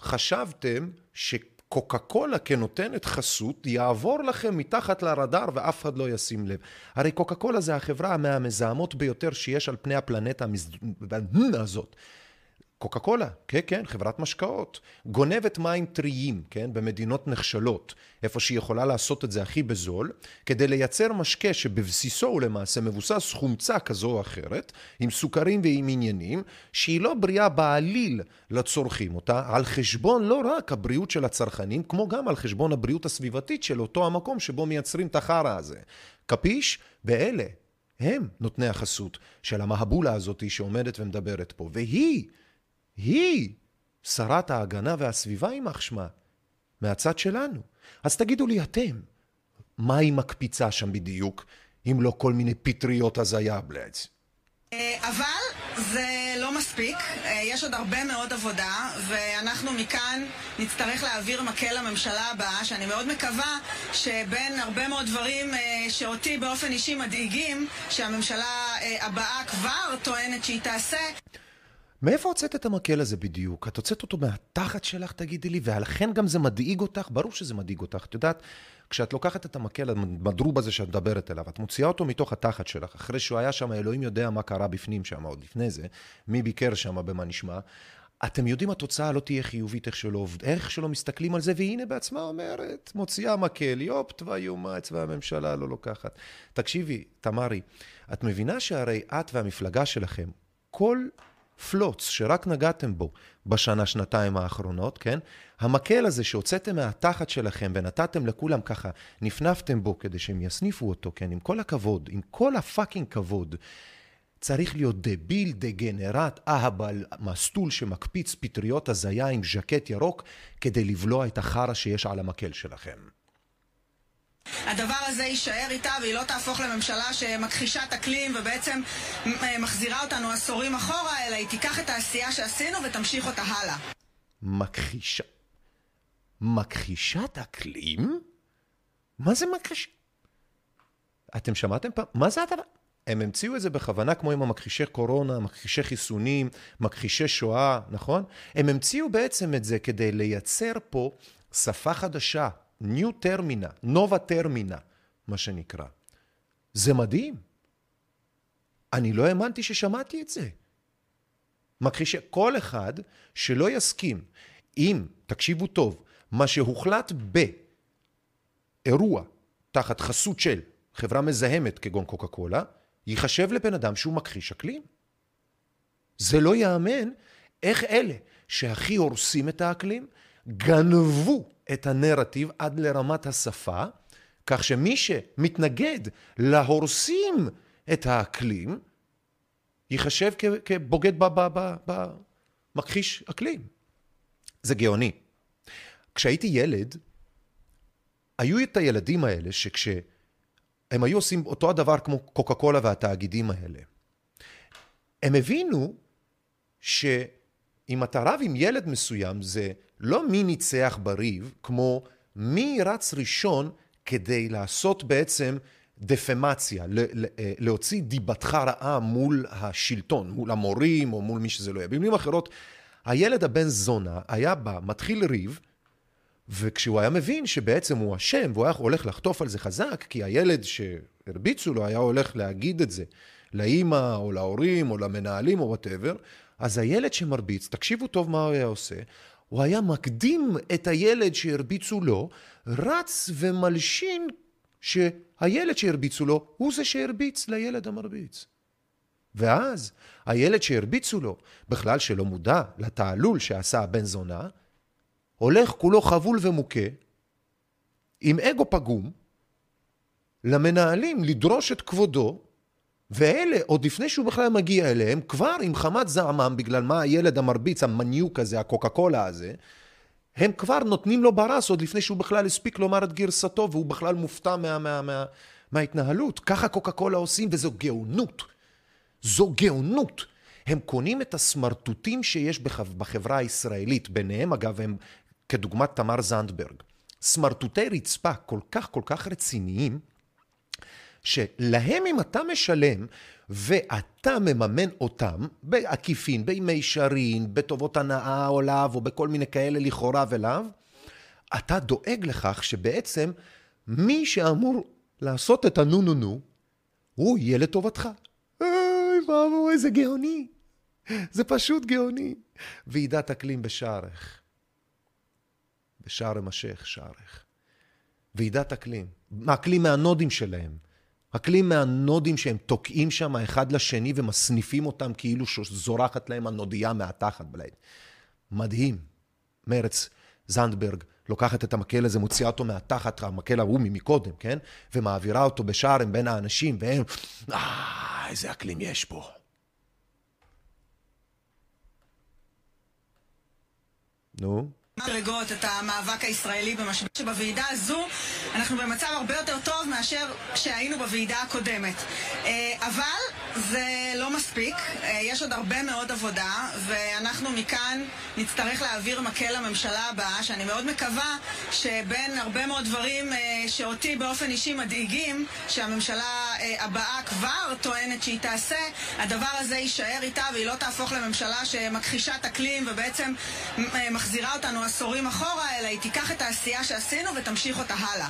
חשבתם שקוקה קולה כנותנת חסות יעבור לכם מתחת לרדאר ואף אחד לא ישים לב. הרי קוקה קולה זה החברה מהמזהמות ביותר שיש על פני הפלנטה הזאת. קוקה קולה, כן, כן, חברת משקאות, גונבת מים טריים, כן, במדינות נחשלות, איפה שהיא יכולה לעשות את זה הכי בזול, כדי לייצר משקה שבבסיסו הוא למעשה מבוסס חומצה כזו או אחרת, עם סוכרים ועם עניינים, שהיא לא בריאה בעליל לצורכים אותה, על חשבון לא רק הבריאות של הצרכנים, כמו גם על חשבון הבריאות הסביבתית של אותו המקום שבו מייצרים את החרא הזה. קפיש? ואלה הם נותני החסות של המהבולה הזאתי שעומדת ומדברת פה, והיא היא שרת ההגנה והסביבה, יימח שמה, מהצד שלנו. אז תגידו לי אתם, מה היא מקפיצה שם בדיוק, אם לא כל מיני פטריות הזיה, בלעץ? אה, אבל זה לא מספיק, אה, יש עוד הרבה מאוד עבודה, ואנחנו מכאן נצטרך להעביר מקל לממשלה הבאה, שאני מאוד מקווה שבין הרבה מאוד דברים אה, שאותי באופן אישי מדאיגים, שהממשלה הבאה כבר טוענת שהיא תעשה, מאיפה הוצאת את המקל הזה בדיוק? את הוצאת אותו מהתחת שלך, תגידי לי, ולכן גם זה מדאיג אותך? ברור שזה מדאיג אותך. את יודעת, כשאת לוקחת את המקל, המדרוב הזה שאת מדברת אליו, את מוציאה אותו מתוך התחת שלך, אחרי שהוא היה שם, אלוהים יודע מה קרה בפנים שם, עוד לפני זה, מי ביקר שם במה נשמע. אתם יודעים, התוצאה לא תהיה חיובית איך שלא, איך שלא מסתכלים על זה, והנה בעצמה אומרת, מוציאה מקל, יופ, תוואי אומץ, והממשלה לא לוקחת. תקשיבי, תמרי, את מבינה שהרי את והמפלגה שלכם, כל פלוץ שרק נגעתם בו בשנה, שנתיים האחרונות, כן? המקל הזה שהוצאתם מהתחת שלכם ונתתם לכולם ככה, נפנפתם בו כדי שהם יסניפו אותו, כן? עם כל הכבוד, עם כל הפאקינג כבוד. צריך להיות דביל, דגנרט, אהבל, מסטול שמקפיץ פטריות הזיה עם ז'קט ירוק כדי לבלוע את החרא שיש על המקל שלכם. הדבר הזה יישאר איתה והיא לא תהפוך לממשלה שמכחישת אקלים ובעצם אה, מחזירה אותנו עשורים אחורה, אלא היא תיקח את העשייה שעשינו ותמשיך אותה הלאה. מכחישה... מכחישת אקלים? מה זה מכחיש... אתם שמעתם פעם? מה זה הדבר? הם המציאו את זה בכוונה כמו עם המכחישי קורונה, מכחישי חיסונים, מכחישי שואה, נכון? הם המציאו בעצם את זה כדי לייצר פה שפה חדשה, ניו טרמינה, נובה טרמינה, מה שנקרא. זה מדהים. אני לא האמנתי ששמעתי את זה. מכחישי, כל אחד שלא יסכים אם, תקשיבו טוב, מה שהוחלט באירוע תחת חסות של חברה מזהמת כגון קוקה קולה, ייחשב לבן אדם שהוא מכחיש אקלים. זה לא ייאמן איך אלה שהכי הורסים את האקלים, גנבו את הנרטיב עד לרמת השפה, כך שמי שמתנגד להורסים את האקלים, ייחשב כבוגד במכחיש אקלים. זה גאוני. כשהייתי ילד, היו את הילדים האלה שכשהם היו עושים אותו הדבר כמו קוקה קולה והתאגידים האלה, הם הבינו שאם אתה רב עם ילד מסוים זה לא מי ניצח בריב, כמו מי רץ ראשון כדי לעשות בעצם דפמציה, אה, להוציא דיבתך רעה מול השלטון, מול המורים או מול מי שזה לא יהיה. במילים אחרות, הילד הבן זונה היה בא, מתחיל ריב, וכשהוא היה מבין שבעצם הוא אשם והוא היה הולך לחטוף על זה חזק, כי הילד שהרביצו לו היה הולך להגיד את זה לאימא או להורים או למנהלים או whatever, אז הילד שמרביץ, תקשיבו טוב מה הוא היה עושה, הוא היה מקדים את הילד שהרביצו לו, רץ ומלשין שהילד שהרביצו לו הוא זה שהרביץ לילד המרביץ. ואז הילד שהרביצו לו, בכלל שלא מודע לתעלול שעשה הבן זונה, הולך כולו חבול ומוכה, עם אגו פגום, למנהלים לדרוש את כבודו, ואלה, עוד לפני שהוא בכלל מגיע אליהם, כבר עם חמת זעמם, בגלל מה הילד המרביץ, המניוק הזה, הקוקה קולה הזה, הם כבר נותנים לו ברס עוד לפני שהוא בכלל הספיק לומר את גרסתו, והוא בכלל מופתע מה, מה, מה, מההתנהלות. ככה קוקה קולה עושים, וזו גאונות. זו גאונות. הם קונים את הסמרטוטים שיש בחברה הישראלית, ביניהם אגב הם כדוגמת תמר זנדברג. סמרטוטי רצפה כל כך כל כך רציניים, שלהם אם אתה משלם ואתה מממן אותם בעקיפין, במישרין, בטובות הנאה או לאו, או בכל מיני כאלה לכאורה ולאו, אתה דואג לכך שבעצם מי שאמור לעשות את הנו נו נו, הוא יהיה לטובתך. אוי ואבוי, איזה גאוני. זה פשוט גאוני. ועידת אקלים בשערך. בשער משך שערך. ועידת אקלים. אקלים מהנודים שלהם. אקלים מהנודים שהם תוקעים שם אחד לשני ומסניפים אותם כאילו שזורחת להם הנודייה מהתחת. מדהים. מרץ זנדברג לוקחת את המקל הזה, מוציאה אותו מהתחת, המקל ההוא ממקודם, כן? ומעבירה אותו בשער בין האנשים, והם, אה, איזה אקלים יש פה. נו? מדרגות את המאבק הישראלי במשבר שבוועידה הזו אנחנו במצב הרבה יותר טוב מאשר כשהיינו בוועידה הקודמת. אה, אבל זה לא מספיק, אה, יש עוד הרבה מאוד עבודה ואנחנו מכאן נצטרך להעביר מקל לממשלה הבאה שאני מאוד מקווה שבין הרבה מאוד דברים אה, שאותי באופן אישי מדאיגים שהממשלה הבאה כבר טוענת שהיא תעשה הדבר הזה יישאר איתה והיא לא תהפוך לממשלה שמכחישת אקלים ובעצם מחזירה אותנו עשורים אחורה, אלא היא תיקח את העשייה שעשינו ותמשיך אותה הלאה.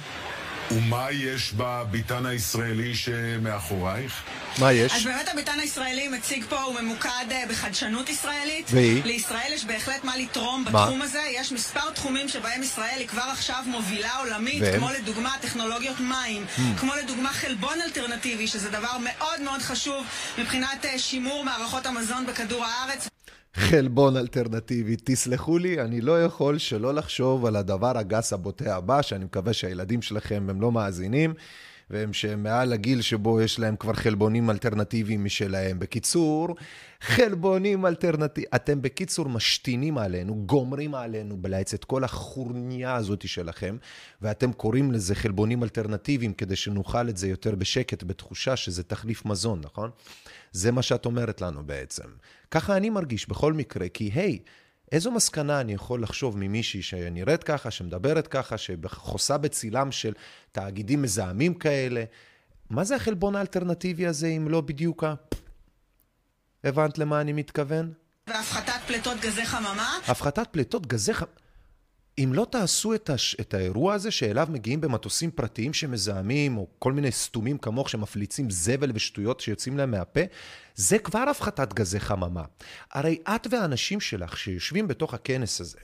ומה יש בביתן הישראלי שמאחורייך? מה יש? אז באמת הביתן הישראלי מציג פה, הוא ממוקד אה, בחדשנות ישראלית. והיא? לישראל יש בהחלט מה לתרום מה? בתחום הזה. יש מספר תחומים שבהם ישראל היא כבר עכשיו מובילה עולמית, והם? כמו לדוגמה טכנולוגיות מים, hmm. כמו לדוגמה חלבון אלטרנטיבי, שזה דבר מאוד מאוד חשוב מבחינת אה, שימור מערכות המזון בכדור הארץ. חלבון אלטרנטיבי. תסלחו לי, אני לא יכול שלא לחשוב על הדבר הגס הבוטה הבא, שאני מקווה שהילדים שלכם הם לא מאזינים, והם שהם מעל הגיל שבו יש להם כבר חלבונים אלטרנטיביים משלהם. בקיצור, חלבונים אלטרנטיביים. אתם בקיצור משתינים עלינו, גומרים עלינו בלעץ את כל החורניה הזאת שלכם, ואתם קוראים לזה חלבונים אלטרנטיביים כדי שנאכל את זה יותר בשקט, בתחושה שזה תחליף מזון, נכון? זה מה שאת אומרת לנו בעצם. ככה אני מרגיש בכל מקרה, כי היי, hey, איזו מסקנה אני יכול לחשוב ממישהי שנראית ככה, שמדברת ככה, שחוסה בצילם של תאגידים מזהמים כאלה? מה זה החלבון האלטרנטיבי הזה, אם לא בדיוק ה... הבנת למה אני מתכוון? והפחתת פליטות גזי חממה? הפחתת פליטות גזי חממה... אם לא תעשו את, הש... את האירוע הזה שאליו מגיעים במטוסים פרטיים שמזהמים, או כל מיני סתומים כמוך שמפליצים זבל ושטויות שיוצאים להם מהפה, זה כבר הפחתת גזי חממה. הרי את והאנשים שלך שיושבים בתוך הכנס הזה,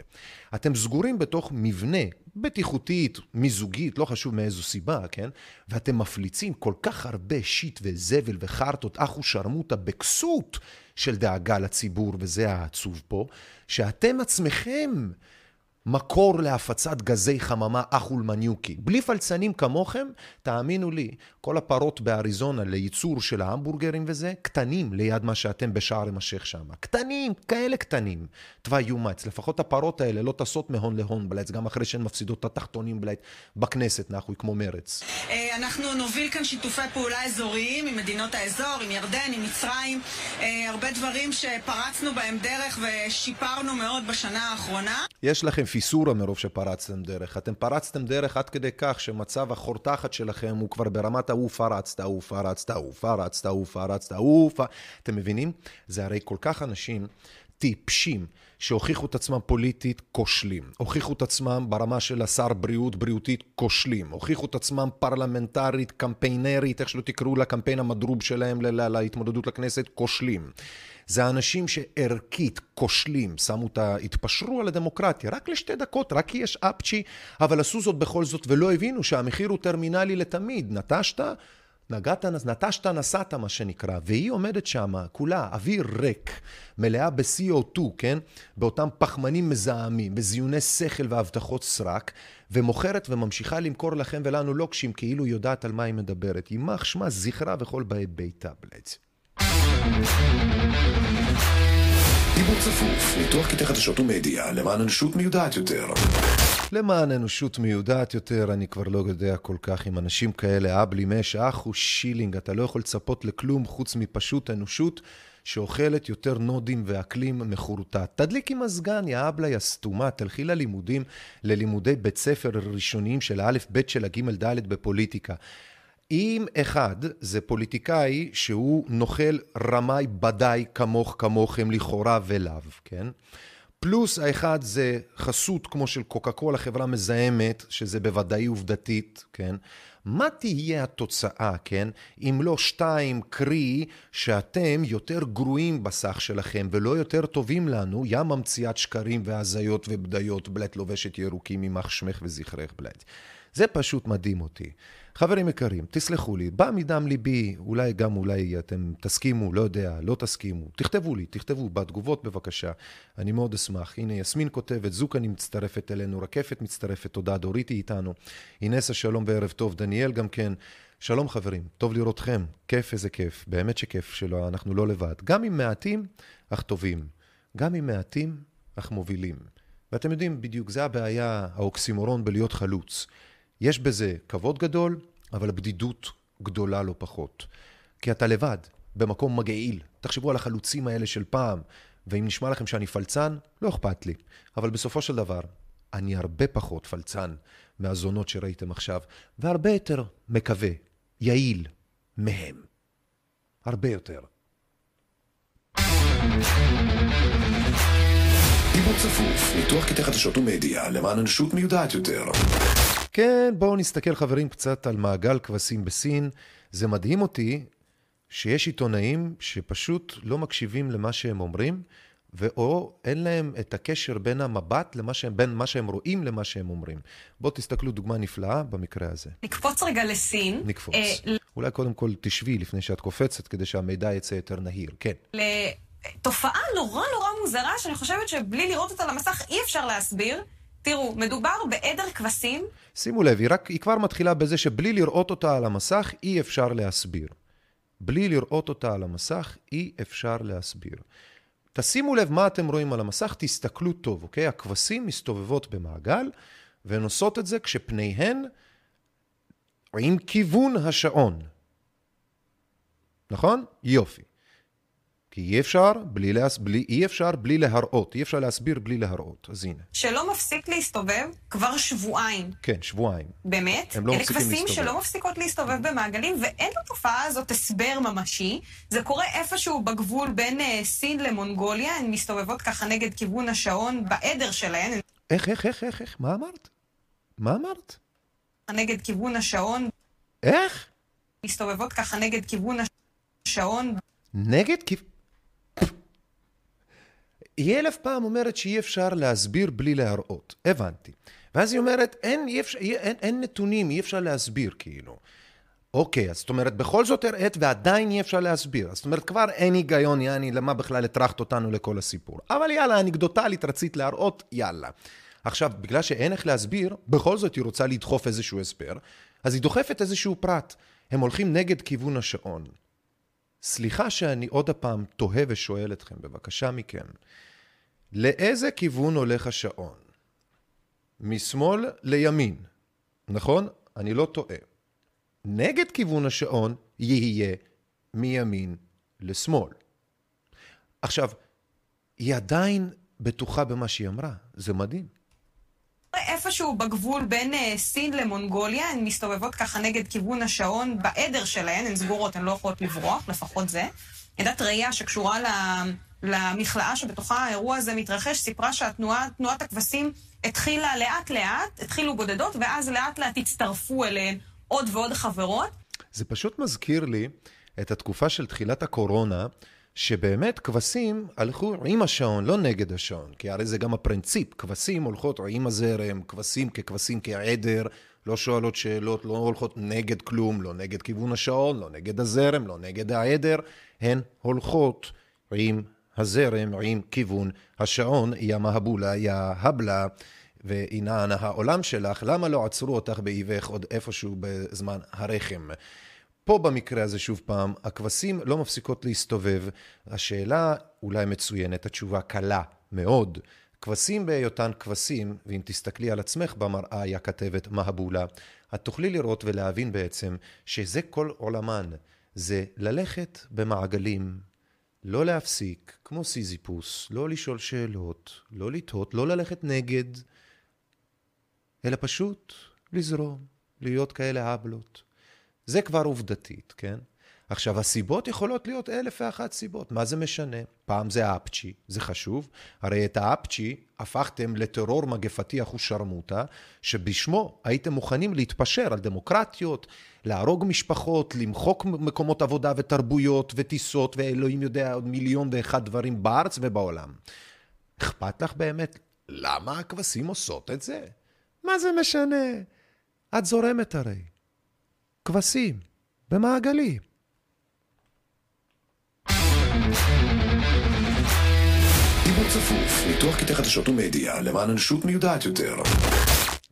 אתם סגורים בתוך מבנה בטיחותית, מיזוגית, לא חשוב מאיזו סיבה, כן? ואתם מפליצים כל כך הרבה שיט וזבל וחרטות, אחו שרמוטה בכסות של דאגה לציבור, וזה העצוב פה, שאתם עצמכם מקור להפצת גזי חממה אחולמניוקי. בלי פלצנים כמוכם, תאמינו לי, כל הפרות באריזונה לייצור של ההמבורגרים וזה, קטנים ליד מה שאתם בשער המשך שם. קטנים, כאלה קטנים. תוואי יומץ. לפחות הפרות האלה לא טסות מהון להון בלייץ, גם אחרי שהן מפסידות את התחתונים בלייץ בכנסת, נחוי, כמו מרץ. אה, אנחנו נוביל כאן שיתופי פעולה אזוריים עם מדינות האזור, עם ירדן, עם מצרים. אה, הרבה דברים שפרצנו בהם דרך ושיפרנו מאוד בשנה האחרונה. יש לכם פיסורה מרוב שפרצתם דרך. אתם פרצתם דרך עד כדי כך שמצב החור תחת שלכם הוא כבר ברמת ההוא פרצת, ההוא פרצת, ההוא פרצת, ההוא פרצת, ההוא פ... אתם מבינים? זה הרי כל כך אנשים טיפשים. שהוכיחו את עצמם פוליטית, כושלים. הוכיחו את עצמם ברמה של השר בריאות, בריאותית, כושלים. הוכיחו את עצמם פרלמנטרית, קמפיינרית, איך שלא תקראו לקמפיין המדרוב שלהם להתמודדות לכנסת, כושלים. זה האנשים שערכית כושלים, שמו את ה... התפשרו על הדמוקרטיה, רק לשתי דקות, רק כי יש אפצ'י, אבל עשו זאת בכל זאת ולא הבינו שהמחיר הוא טרמינלי לתמיד. נטשת, נגעת, נטשת, נסעת, מה שנקרא, והיא עומדת שם, כולה אוויר ריק, מלאה ב-CO2, כן? באותם פחמנים מזהמים, בזיוני שכל והבטחות סרק, ומוכרת וממשיכה למכור לכם ולנו לוקשים, כאילו יודעת על מה היא מדברת. יימח שמה זכרה וכל באי ביתה, בלץ. דיבור צפוף, ניתוח קטעי חדשות ומדיה, למען אנושות מיודעת יותר. למען אנושות מיודעת יותר, אני כבר לא יודע כל כך אם אנשים כאלה, אבלי מש, אחו שילינג, אתה לא יכול לצפות לכלום חוץ מפשוט אנושות שאוכלת יותר נודים ואקלים מחורטט. תדליקי מזגן, יא אבלה, יא סתומה, תלכי ללימודים, ללימודי בית ספר ראשוניים של האלף בית של הגימל דלת בפוליטיקה. אם אחד זה פוליטיקאי שהוא נוכל רמאי בדאי כמוך כמוכם לכאורה ולאו, כן? פלוס האחד זה חסות כמו של קוקה קולה, חברה מזהמת, שזה בוודאי עובדתית, כן? מה תהיה התוצאה, כן? אם לא שתיים, קרי שאתם יותר גרועים בסך שלכם ולא יותר טובים לנו, יא ממציאת שקרים והזיות ובדיות, בלט לובשת ירוקים יימח שמך וזכרך בלט. זה פשוט מדהים אותי. חברים יקרים, תסלחו לי, בא מדם ליבי, אולי גם אולי אתם תסכימו, לא יודע, לא תסכימו. תכתבו לי, תכתבו בתגובות בבקשה, אני מאוד אשמח. הנה יסמין כותבת, זוקני מצטרפת אלינו, רקפת מצטרפת, תודה, דורית היא איתנו. אינסה שלום וערב טוב, דניאל גם כן. שלום חברים, טוב לראותכם, כיף איזה כיף, באמת שכיף שלא, אנחנו לא לבד. גם אם מעטים, אך טובים. גם אם מעטים, אך מובילים. ואתם יודעים בדיוק, זה הבעיה, האוקסימורון בלהיות חלוץ. יש בזה כבוד גדול, אבל הבדידות גדולה לא פחות. כי אתה לבד, במקום מגעיל. תחשבו על החלוצים האלה של פעם, ואם נשמע לכם שאני פלצן, לא אכפת לי. אבל בסופו של דבר, אני הרבה פחות פלצן מהזונות שראיתם עכשיו, והרבה יותר מקווה, יעיל, מהם. הרבה יותר. דיבור צפוף, ניתוח קטעי חדשות ומדיה, למען אנושות מיודעת יותר. כן, בואו נסתכל חברים קצת על מעגל כבשים בסין. זה מדהים אותי שיש עיתונאים שפשוט לא מקשיבים למה שהם אומרים, ואו אין להם את הקשר בין המבט, למה שהם, בין מה שהם רואים למה שהם אומרים. בואו תסתכלו דוגמה נפלאה במקרה הזה. נקפוץ רגע לסין. נקפוץ. אה, אולי קודם כל תשבי לפני שאת קופצת, כדי שהמידע יצא יותר נהיר. כן. לתופעה נורא נורא מוזרה, שאני חושבת שבלי לראות אותה למסך אי אפשר להסביר. תראו, מדובר בעדר כבשים. שימו לב, היא, רק, היא כבר מתחילה בזה שבלי לראות אותה על המסך אי אפשר להסביר. בלי לראות אותה על המסך אי אפשר להסביר. תשימו לב מה אתם רואים על המסך, תסתכלו טוב, אוקיי? הכבשים מסתובבות במעגל והן עושות את זה כשפניהן עם כיוון השעון. נכון? יופי. כי אי אפשר בלי, להס... בלי, אי אפשר בלי להראות, אי אפשר להסביר בלי להראות. אז הנה. שלא מפסיק להסתובב כבר שבועיים. כן, שבועיים. באמת? הם לא אלה מפסיקים כבשים להסתובב. שלא מפסיקות להסתובב במעגלים, ואין לתופעה הזאת הסבר ממשי. זה קורה איפשהו בגבול בין אה, סין למונגוליה, הן מסתובבות ככה נגד כיוון השעון בעדר שלהן. איך, איך, איך, איך, איך? מה אמרת? מה אמרת? נגד כיוון השעון, איך? מסתובבות ככה נגד כיוון השעון, נגד כיו... היא אלף פעם אומרת שאי אפשר להסביר בלי להראות. הבנתי. ואז היא אומרת, אין, אי אפשר, אין, אין נתונים, אי אפשר להסביר, כאילו. אוקיי, אז זאת אומרת, בכל זאת הראית ועדיין אי אפשר להסביר. זאת אומרת, כבר אין היגיון, יעני, למה בכלל הטרחת אותנו לכל הסיפור. אבל יאללה, אנקדוטלית רצית להראות, יאללה. עכשיו, בגלל שאין איך להסביר, בכל זאת היא רוצה לדחוף איזשהו הסבר, אז היא דוחפת איזשהו פרט. הם הולכים נגד כיוון השעון. סליחה שאני עוד הפעם תוהה ושואל אתכם, בבקשה מכם, לאיזה כיוון הולך השעון? משמאל לימין, נכון? אני לא טועה. נגד כיוון השעון יהיה מימין לשמאל. עכשיו, היא עדיין בטוחה במה שהיא אמרה, זה מדהים. איפשהו בגבול בין אה, סין למונגוליה, הן מסתובבות ככה נגד כיוון השעון בעדר שלהן, הן סגורות, הן לא יכולות לברוח, לפחות זה. עדת ראייה שקשורה. למכלאה שבתוכה האירוע הזה מתרחש, סיפרה שתנועת הכבשים התחילה לאט לאט, התחילו בודדות, ואז לאט לאט הצטרפו אליהן עוד ועוד חברות. זה פשוט מזכיר לי את התקופה של תחילת הקורונה, שבאמת כבשים הלכו עם השעון, לא נגד השעון, כי הרי זה גם הפרינציפ, כבשים הולכות עם הזרם, כבשים ככבשים כעדר, לא שואלות שאלות, לא הולכות נגד כלום, לא נגד כיוון השעון, לא נגד הזרם, לא נגד העדר, הן הולכות עם הזרם, עם כיוון השעון, יא מהבולה, יא הבלה. והנה העולם שלך, למה לא עצרו אותך באיבך עוד איפשהו בזמן הרחם? פה במקרה הזה, שוב פעם, הכבשים לא מפסיקות להסתובב. השאלה אולי מצוינת, התשובה קלה מאוד. כבשים בהיותן כבשים, ואם תסתכלי על עצמך במראה, היא הכתבת מהבולה, את תוכלי לראות ולהבין בעצם שזה כל עולמן. זה ללכת במעגלים, לא להפסיק, כמו סיזיפוס, לא לשאול שאלות, לא לתהות, לא ללכת נגד, אלא פשוט לזרום, להיות כאלה הבלות. זה כבר עובדתית, כן? עכשיו, הסיבות יכולות להיות אלף ואחת סיבות. מה זה משנה? פעם זה האפצ'י, זה חשוב. הרי את האפצ'י הפכתם לטרור מגפתי אחושרמוטה, שבשמו הייתם מוכנים להתפשר על דמוקרטיות, להרוג משפחות, למחוק מקומות עבודה ותרבויות וטיסות, ואלוהים יודע עוד מיליון ואחד דברים בארץ ובעולם. אכפת לך באמת? למה הכבשים עושות את זה? מה זה משנה? את זורמת הרי. כבשים, במעגלים. דיבור צפוף, ניתוח קטעי חדשות ומדיה למען אנושות מיודעת יותר.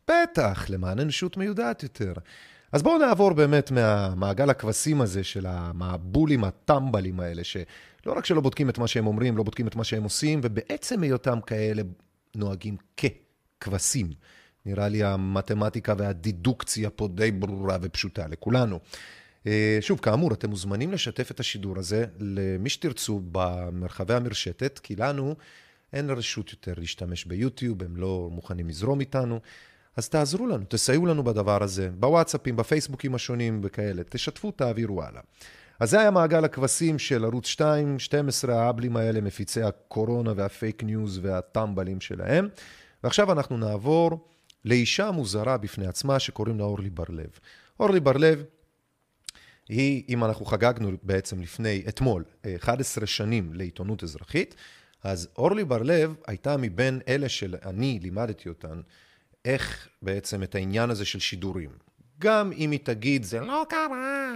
בטח, למען אנושות מיודעת יותר. אז בואו נעבור באמת מהמעגל הכבשים הזה של המבולים הטמבלים האלה, שלא רק שלא בודקים את מה שהם אומרים, לא בודקים את מה שהם עושים, ובעצם היותם כאלה נוהגים ככבשים. נראה לי המתמטיקה והדידוקציה פה די ברורה ופשוטה לכולנו. אה, שוב, כאמור, אתם מוזמנים לשתף את השידור הזה למי שתרצו במרחבי המרשתת, כי לנו אין רשות יותר להשתמש ביוטיוב, הם לא מוכנים לזרום איתנו. אז תעזרו לנו, תסייעו לנו בדבר הזה, בוואטסאפים, בפייסבוקים השונים וכאלה, תשתפו, תעבירו הלאה. אז זה היה מעגל הכבשים של ערוץ 2, 12 האבלים האלה, מפיצי הקורונה והפייק ניוז והטמבלים שלהם. ועכשיו אנחנו נעבור לאישה מוזרה בפני עצמה שקוראים לה אורלי בר-לב. אורלי בר-לב היא, אם אנחנו חגגנו בעצם לפני, אתמול, 11 שנים לעיתונות אזרחית, אז אורלי בר-לב הייתה מבין אלה שאני לימדתי אותן, איך בעצם את העניין הזה של שידורים. גם אם היא תגיד, זה לא קרה,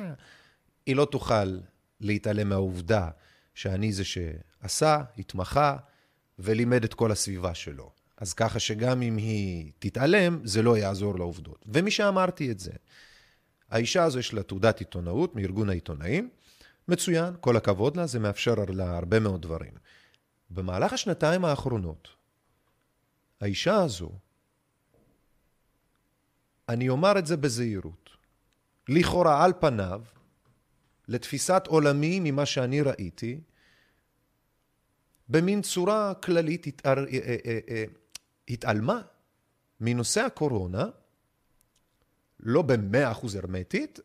היא לא תוכל להתעלם מהעובדה שאני זה שעשה, התמחה ולימד את כל הסביבה שלו. אז ככה שגם אם היא תתעלם, זה לא יעזור לעובדות. ומשאמרתי את זה, האישה הזו יש לה תעודת עיתונאות מארגון העיתונאים, מצוין, כל הכבוד לה, זה מאפשר לה הרבה מאוד דברים. במהלך השנתיים האחרונות, האישה הזו, אני אומר את זה בזהירות, לכאורה על פניו, לתפיסת עולמי ממה שאני ראיתי, במין צורה כללית התעלמה מנושא הקורונה, לא במאה אחוז הרמטית,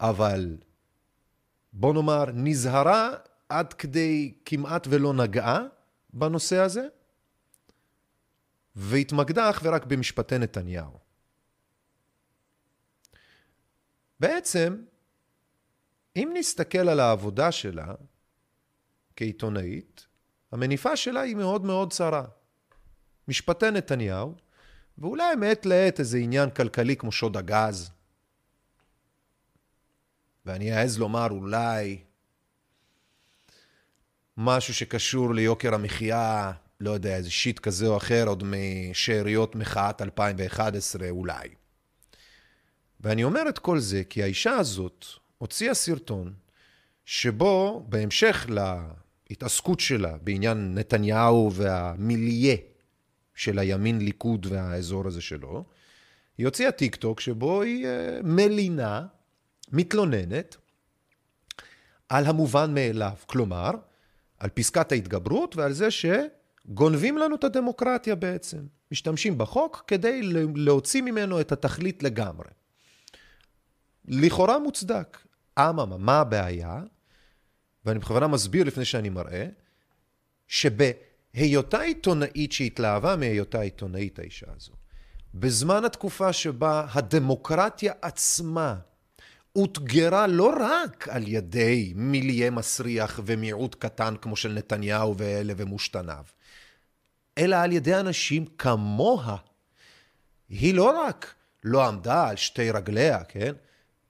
אבל בוא נאמר נזהרה עד כדי כמעט ולא נגעה בנושא הזה, והתמקדה אך ורק במשפטי נתניהו. בעצם, אם נסתכל על העבודה שלה כעיתונאית, המניפה שלה היא מאוד מאוד צרה. משפטי נתניהו, ואולי מעת לעת איזה עניין כלכלי כמו שוד הגז. ואני אעז לומר אולי משהו שקשור ליוקר המחיה, לא יודע, איזה שיט כזה או אחר, עוד משאריות מחאת 2011 אולי. ואני אומר את כל זה כי האישה הזאת הוציאה סרטון שבו, בהמשך להתעסקות שלה בעניין נתניהו והמיליה של הימין ליכוד והאזור הזה שלו, היא הוציאה טיק טוק שבו היא uh, מלינה, מתלוננת, על המובן מאליו. כלומר, על פסקת ההתגברות ועל זה שגונבים לנו את הדמוקרטיה בעצם. משתמשים בחוק כדי להוציא ממנו את התכלית לגמרי. לכאורה מוצדק. אממה, מה הבעיה? ואני בכוונה מסביר לפני שאני מראה, שבהיותה עיתונאית שהתלהבה מהיותה עיתונאית האישה הזו, בזמן התקופה שבה הדמוקרטיה עצמה אותגרה לא רק על ידי מיליה מסריח ומיעוט קטן כמו של נתניהו ואלה ומושתניו, אלא על ידי אנשים כמוה. היא לא רק לא עמדה על שתי רגליה, כן?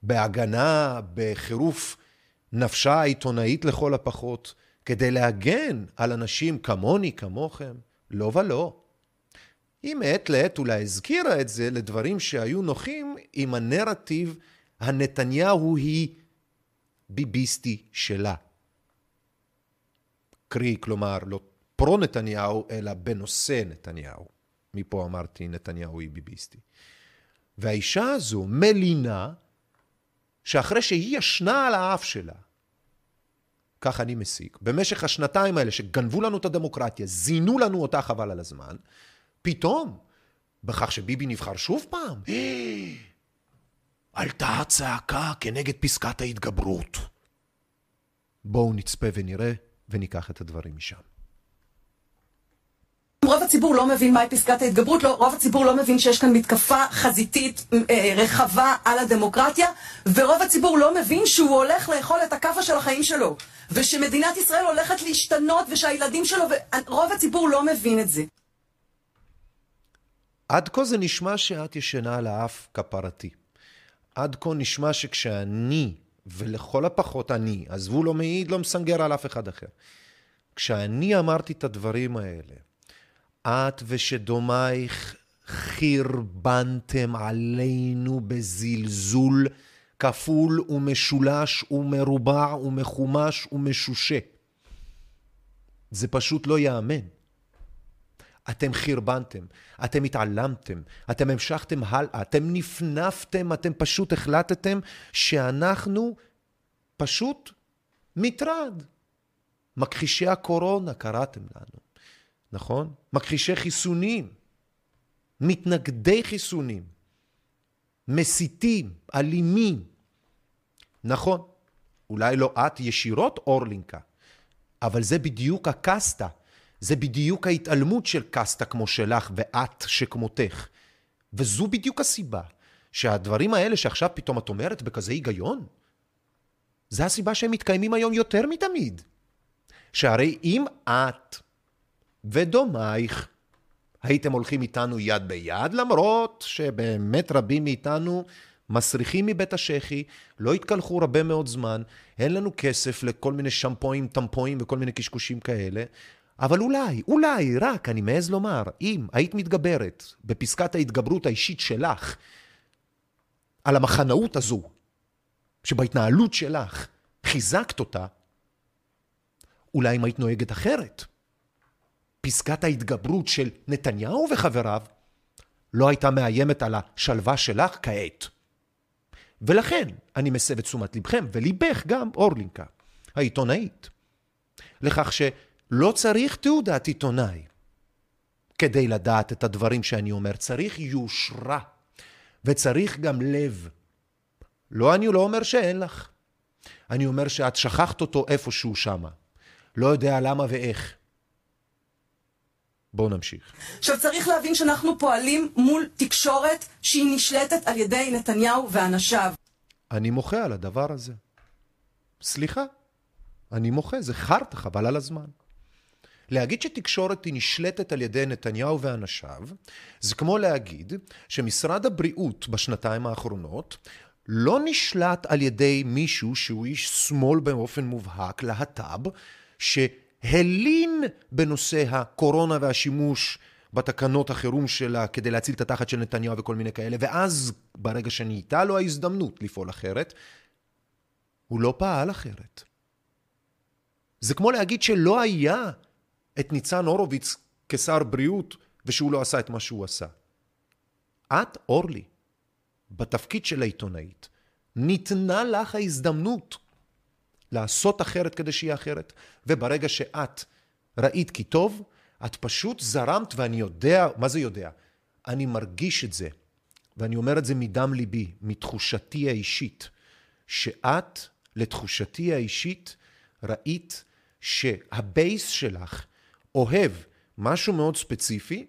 בהגנה, בחירוף נפשה העיתונאית לכל הפחות, כדי להגן על אנשים כמוני, כמוכם? לא ולא. היא מעת לעת אולי הזכירה את זה לדברים שהיו נוחים עם הנרטיב הנתניהו היא ביביסטי שלה. קרי, כלומר, לא פרו-נתניהו, אלא בנושא נתניהו. מפה אמרתי, נתניהו היא ביביסטי. והאישה הזו מלינה שאחרי שהיא ישנה על האף שלה, כך אני מסיק, במשך השנתיים האלה שגנבו לנו את הדמוקרטיה, זינו לנו אותה חבל על הזמן, פתאום, בכך שביבי נבחר שוב פעם, עלתה הצעקה כנגד פסקת ההתגברות. בואו נצפה ונראה וניקח את הדברים משם. רוב הציבור לא מבין מהי פסקת ההתגברות, לא, רוב הציבור לא מבין שיש כאן מתקפה חזיתית אה, רחבה על הדמוקרטיה, ורוב הציבור לא מבין שהוא הולך לאכול את הכאפה של החיים שלו, ושמדינת ישראל הולכת להשתנות, ושהילדים שלו, ורוב הציבור לא מבין את זה. עד כה זה נשמע שאת ישנה על האף כפרתי. עד כה נשמע שכשאני, ולכל הפחות אני, עזבו לא מעיד, לא מסנגר על אף אחד אחר, כשאני אמרתי את הדברים האלה, את ושדומייך חרבנתם עלינו בזלזול כפול ומשולש ומרובע ומחומש ומשושה. זה פשוט לא ייאמן. אתם חרבנתם, אתם התעלמתם, אתם המשכתם הלאה, אתם נפנפתם, אתם פשוט החלטתם שאנחנו פשוט מטרד. מכחישי הקורונה קראתם לנו. נכון? מכחישי חיסונים, מתנגדי חיסונים, מסיתים, אלימים. נכון, אולי לא את ישירות אורלינקה, אבל זה בדיוק הקסטה, זה בדיוק ההתעלמות של קסטה כמו שלך ואת שכמותך. וזו בדיוק הסיבה שהדברים האלה שעכשיו פתאום את אומרת בכזה היגיון, זה הסיבה שהם מתקיימים היום יותר מתמיד. שהרי אם את ודומייך. הייתם הולכים איתנו יד ביד, למרות שבאמת רבים מאיתנו מסריחים מבית השחי, לא התקלחו הרבה מאוד זמן, אין לנו כסף לכל מיני שמפואים, טמפואים וכל מיני קשקושים כאלה, אבל אולי, אולי, רק, אני מעז לומר, אם היית מתגברת בפסקת ההתגברות האישית שלך על המחנאות הזו, שבהתנהלות שלך חיזקת אותה, אולי אם היית נוהגת אחרת. פסקת ההתגברות של נתניהו וחבריו לא הייתה מאיימת על השלווה שלך כעת. ולכן אני מסב את תשומת לבכם, וליבך גם, אורלינקה, העיתונאית, לכך שלא צריך תעודת עיתונאי כדי לדעת את הדברים שאני אומר. צריך יושרה, וצריך גם לב. לא, אני לא אומר שאין לך. אני אומר שאת שכחת אותו איפשהו שמה. לא יודע למה ואיך. בואו נמשיך. עכשיו צריך להבין שאנחנו פועלים מול תקשורת שהיא נשלטת על ידי נתניהו ואנשיו. אני מוחה על הדבר הזה. סליחה, אני מוחה, זה חרטא, חבל על הזמן. להגיד שתקשורת היא נשלטת על ידי נתניהו ואנשיו, זה כמו להגיד שמשרד הבריאות בשנתיים האחרונות לא נשלט על ידי מישהו שהוא איש שמאל באופן מובהק, להט"ב, שהלין בנושא הקורונה והשימוש בתקנות החירום שלה כדי להציל את התחת של נתניהו וכל מיני כאלה, ואז ברגע שנהייתה לו ההזדמנות לפעול אחרת, הוא לא פעל אחרת. זה כמו להגיד שלא היה את ניצן הורוביץ כשר בריאות ושהוא לא עשה את מה שהוא עשה. את, אורלי, בתפקיד של העיתונאית, ניתנה לך ההזדמנות לעשות אחרת כדי שיהיה אחרת, וברגע שאת ראית כי טוב, את פשוט זרמת, ואני יודע, מה זה יודע? אני מרגיש את זה, ואני אומר את זה מדם ליבי, מתחושתי האישית, שאת, לתחושתי האישית, ראית שה base שלך אוהב משהו מאוד ספציפי,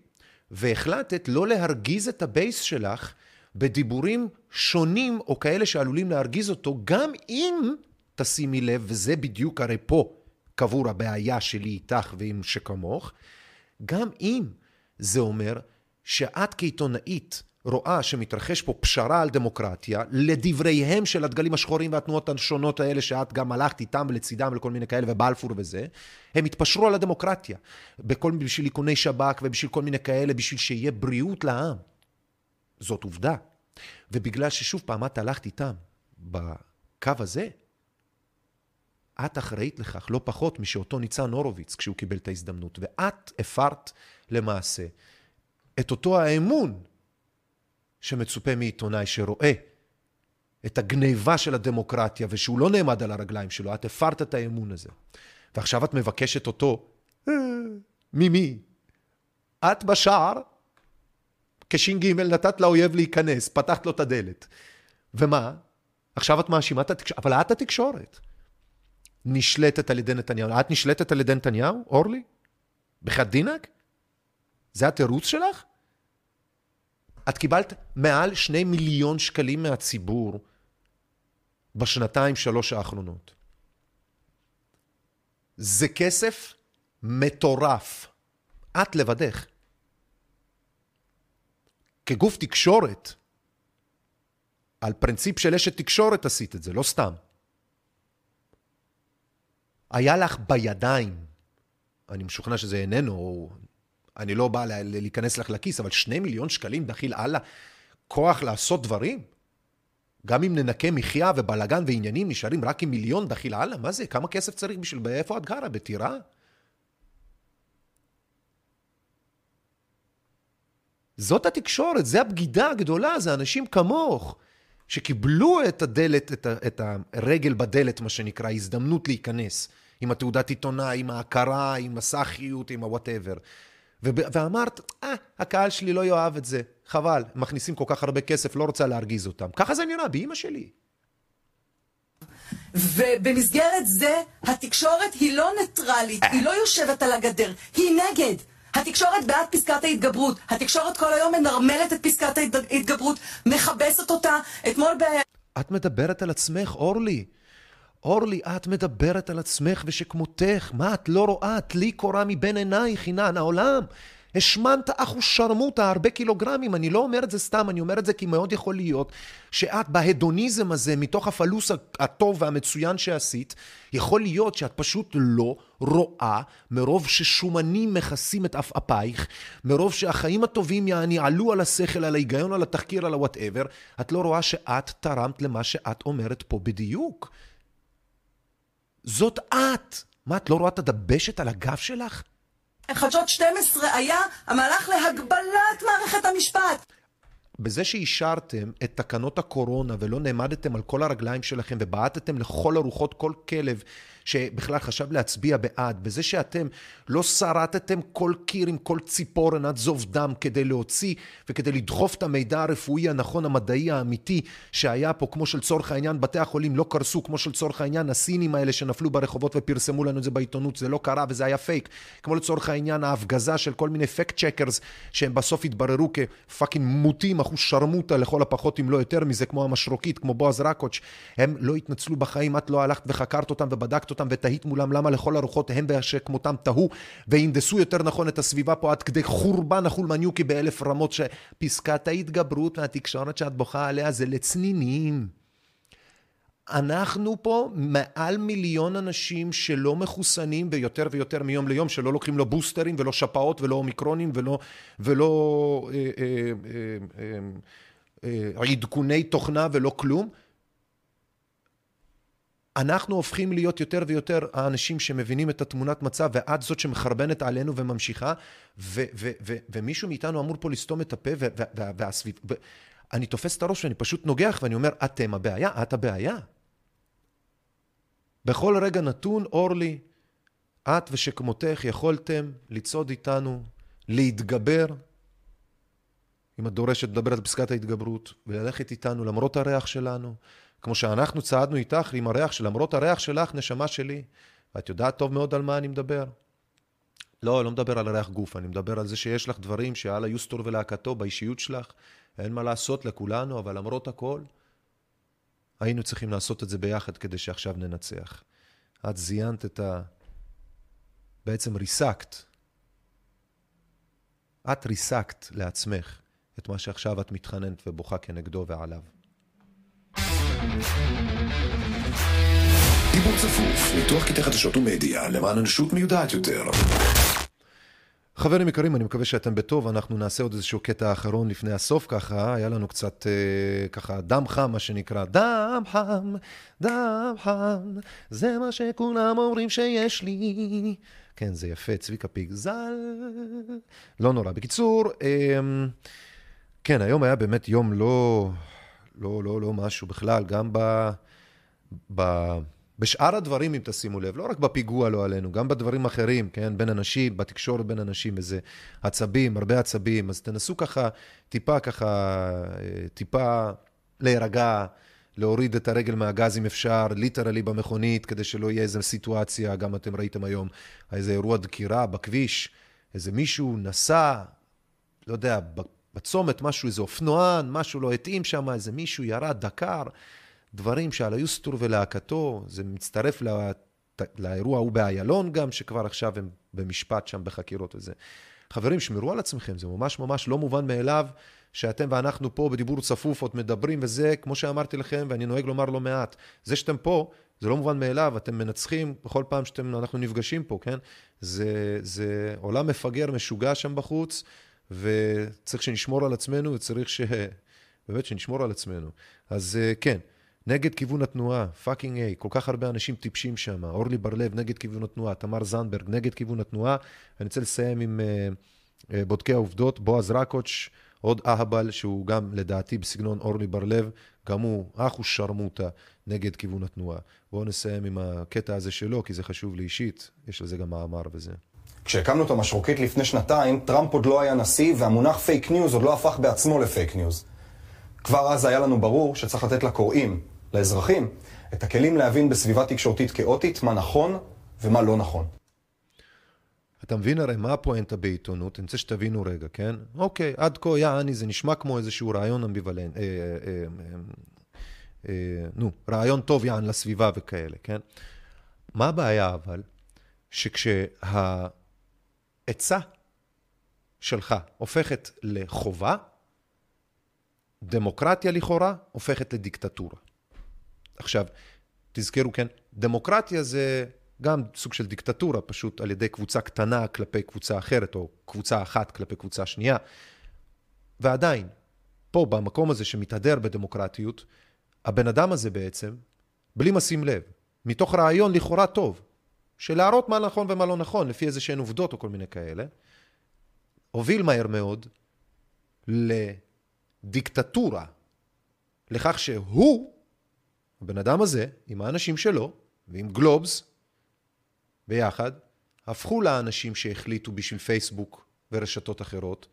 והחלטת לא להרגיז את ה base שלך בדיבורים שונים או כאלה שעלולים להרגיז אותו, גם אם, תשימי לב, וזה בדיוק הרי פה קבור הבעיה שלי איתך ועם שכמוך, גם אם זה אומר שאת כעיתונאית רואה שמתרחש פה פשרה על דמוקרטיה, לדבריהם של הדגלים השחורים והתנועות השונות האלה שאת גם הלכת איתם ולצידם ולכל מיני כאלה ובלפור וזה, הם התפשרו על הדמוקרטיה. בכל, בשביל איכוני שב"כ ובשביל כל מיני כאלה, בשביל שיהיה בריאות לעם. זאת עובדה. ובגלל ששוב פעם את הלכת איתם בקו הזה, את אחראית לכך לא פחות משאותו ניצן הורוביץ כשהוא קיבל את ההזדמנות, ואת הפרת למעשה את אותו האמון שמצופה מעיתונאי שרואה את הגניבה של הדמוקרטיה ושהוא לא נעמד על הרגליים שלו, את הפרת את האמון הזה. ועכשיו את מבקשת אותו, אה, ממי? את בשער, כש"ג נתת לאויב להיכנס, פתחת לו את הדלת. ומה? עכשיו את מאשימה את התקשורת, אבל את התקשורת. נשלטת על ידי נתניהו. את נשלטת על ידי נתניהו, אורלי? בחד דינק? זה התירוץ שלך? את קיבלת מעל שני מיליון שקלים מהציבור בשנתיים, שלוש האחרונות. זה כסף מטורף. את לבדך. כגוף תקשורת, על פרינציפ של אשת תקשורת עשית את זה, לא סתם. היה לך בידיים, אני משוכנע שזה איננו, או אני לא בא להיכנס לך לכיס, אבל שני מיליון שקלים דחיל אללה, כוח לעשות דברים? גם אם ננקה מחיה ובלאגן ועניינים, נשארים רק עם מיליון דחיל אללה? מה זה? כמה כסף צריך בשביל... איפה את גרה? בטירה? זאת התקשורת, זה הבגידה הגדולה, זה אנשים כמוך, שקיבלו את הדלת, את, ה, את הרגל בדלת, מה שנקרא, הזדמנות להיכנס, עם התעודת עיתונאי, עם ההכרה, עם הסאחיות, עם הוואטאבר. ואמרת, אה, הקהל שלי לא יאהב את זה, חבל, מכניסים כל כך הרבה כסף, לא רוצה להרגיז אותם. ככה זה נראה, באימא שלי. ובמסגרת זה, התקשורת היא לא ניטרלית, היא לא יושבת על הגדר, היא נגד. התקשורת בעד פסקת ההתגברות. התקשורת כל היום מנרמלת את פסקת ההתגברות, מכבסת אותה. אתמול ב... את מדברת על עצמך, אורלי. אורלי, את מדברת על עצמך ושכמותך. מה, את לא רואה? טלי קורה מבין עינייך, הנה, העולם. השמנת אחו שרמוטה, הרבה קילוגרמים. אני לא אומר את זה סתם, אני אומר את זה כי מאוד יכול להיות שאת בהדוניזם הזה, מתוך הפלוס הטוב והמצוין שעשית, יכול להיות שאת פשוט לא רואה, מרוב ששומנים מכסים את עפעפייך, מרוב שהחיים הטובים יעני עלו על השכל, על ההיגיון, על התחקיר, על הוואטאבר, את לא רואה שאת תרמת למה שאת אומרת פה בדיוק. זאת את. מה, את לא רואה את הדבשת על הגב שלך? חדשות 12 היה המהלך להגבלת מערכת המשפט. בזה שאישרתם את תקנות הקורונה ולא נעמדתם על כל הרגליים שלכם ובעטתם לכל הרוחות כל כלב שבכלל חשב להצביע בעד, בזה שאתם לא שרטתם כל קיר עם כל ציפורן עד זוב דם כדי להוציא וכדי לדחוף את המידע הרפואי הנכון, המדעי, האמיתי, שהיה פה, כמו שלצורך העניין. בתי החולים לא קרסו, כמו שלצורך העניין. הסינים האלה שנפלו ברחובות ופרסמו לנו את זה בעיתונות, זה לא קרה וזה היה פייק, כמו לצורך העניין ההפגזה של כל מיני fact checkers שהם בסוף התבררו כ fucking מוטים, אחושרמוטה לכל הפחות אם לא יותר מזה, כמו המשרוקית, כמו בועז רקוץ', הם לא התנצלו בחיים, את לא הלכת וחקרת אותם ובדקת אותם ותהית מולם למה לכל הרוחות הם ושכמותם תהו והנדסו יותר נכון את הסביבה פה עד כדי חורבן החולמניוקי באלף רמות שפסקת ההתגברות והתקשורת שאת בוכה עליה זה לצנינים. אנחנו פה מעל מיליון אנשים שלא מחוסנים ויותר ויותר מיום ליום, שלא לוקחים לא בוסטרים ולא שפעות ולא אומיקרונים ולא, ולא אה, אה, אה, אה, עדכוני תוכנה ולא כלום. אנחנו הופכים להיות יותר ויותר האנשים שמבינים את התמונת מצב, ואת זאת שמחרבנת עלינו וממשיכה, ו- ו- ו- ומישהו מאיתנו אמור פה לסתום את הפה, והסביב... אני תופס את הראש ואני פשוט נוגח ואני אומר, אתם הבעיה, את הבעיה. בכל רגע נתון, אורלי, את ושכמותך יכולתם לצעוד איתנו, להתגבר, אם את דורשת לדבר על פסקת ההתגברות, וללכת איתנו למרות הריח שלנו, כמו שאנחנו צעדנו איתך עם הריח שלמרות הריח שלך, נשמה שלי, ואת יודעת טוב מאוד על מה אני מדבר. לא, לא מדבר על ריח גוף, אני מדבר על זה שיש לך דברים שעל היוסטור ולהקתו באישיות שלך, אין מה לעשות לכולנו, אבל למרות הכל, היינו צריכים לעשות את זה ביחד כדי שעכשיו ננצח. את זיינת את ה... בעצם ריסקת. את ריסקת לעצמך את מה שעכשיו את מתחננת ובוכה כנגדו ועליו. דיבור צפוף, ניתוח קטעי חדשות ומדיה למען אנושות מיודעת יותר. חברים יקרים, אני מקווה שאתם בטוב, אנחנו נעשה עוד איזשהו קטע אחרון לפני הסוף ככה, היה לנו קצת אה, ככה דם חם, מה שנקרא, דם חם, דם חם, זה מה שכולם אומרים שיש לי. כן, זה יפה, צביקה פיג ז"ל. לא נורא. בקיצור, אה, כן, היום היה באמת יום לא, לא, לא, לא משהו בכלל, גם ב... ב בשאר הדברים, אם תשימו לב, לא רק בפיגוע, לא עלינו, גם בדברים אחרים, כן, בין אנשים, בתקשורת בין אנשים, איזה עצבים, הרבה עצבים, אז תנסו ככה, טיפה ככה, אה, טיפה להירגע, להוריד את הרגל מהגז אם אפשר, literally במכונית, כדי שלא יהיה איזו סיטואציה, גם אתם ראיתם היום, איזה אירוע דקירה בכביש, איזה מישהו נסע, לא יודע, בצומת, משהו, איזה אופנוען, משהו לא התאים שם, איזה מישהו ירד, דקר. דברים שעל היוסטור ולהקתו, זה מצטרף לא, לאירוע ההוא באיילון גם, שכבר עכשיו הם במשפט שם בחקירות וזה. חברים, שמרו על עצמכם, זה ממש ממש לא מובן מאליו שאתם ואנחנו פה בדיבור צפוף עוד מדברים, וזה, כמו שאמרתי לכם, ואני נוהג לומר לא מעט, זה שאתם פה, זה לא מובן מאליו, אתם מנצחים בכל פעם שאנחנו נפגשים פה, כן? זה, זה עולם מפגר, משוגע שם בחוץ, וצריך שנשמור על עצמנו, וצריך ש... באמת שנשמור על עצמנו. אז כן, נגד כיוון התנועה, fucking A, כל כך הרבה אנשים טיפשים שם, אורלי בר-לב נגד כיוון התנועה, תמר זנדברג נגד כיוון התנועה. אני רוצה לסיים עם אה, אה, בודקי העובדות, בועז רקוץ', עוד אהבל, שהוא גם לדעתי בסגנון אורלי בר-לב, גם הוא אחושרמוטה נגד כיוון התנועה. בואו נסיים עם הקטע הזה שלו, כי זה חשוב לי אישית, יש לזה גם מאמר וזה. כשהקמנו את המשרוקית לפני שנתיים, טראמפ עוד לא היה נשיא, והמונח fake news עוד לא הפך בעצמו ל fake news. כבר אז היה לנו ברור שצריך לתת לקוראים, לאזרחים את הכלים להבין בסביבה תקשורתית כאוטית מה נכון ומה לא נכון. אתה מבין הרי מה הפואנטה בעיתונות? אני רוצה שתבינו רגע, כן? אוקיי, עד כה, יעני, זה נשמע כמו איזשהו רעיון אמביוולנט, אה, אה, אה, אה, נו, רעיון טוב יען לסביבה וכאלה, כן? מה הבעיה אבל? שכשהעצה שלך הופכת לחובה, דמוקרטיה לכאורה הופכת לדיקטטורה. עכשיו, תזכרו, כן, דמוקרטיה זה גם סוג של דיקטטורה, פשוט על ידי קבוצה קטנה כלפי קבוצה אחרת, או קבוצה אחת כלפי קבוצה שנייה. ועדיין, פה, במקום הזה שמתהדר בדמוקרטיות, הבן אדם הזה בעצם, בלי משים לב, מתוך רעיון לכאורה טוב, של להראות מה נכון ומה לא נכון, לפי איזה שהן עובדות או כל מיני כאלה, הוביל מהר מאוד לדיקטטורה, לכך שהוא הבן אדם הזה, עם האנשים שלו, ועם גלובס, ביחד, הפכו לאנשים שהחליטו בשביל פייסבוק ורשתות אחרות,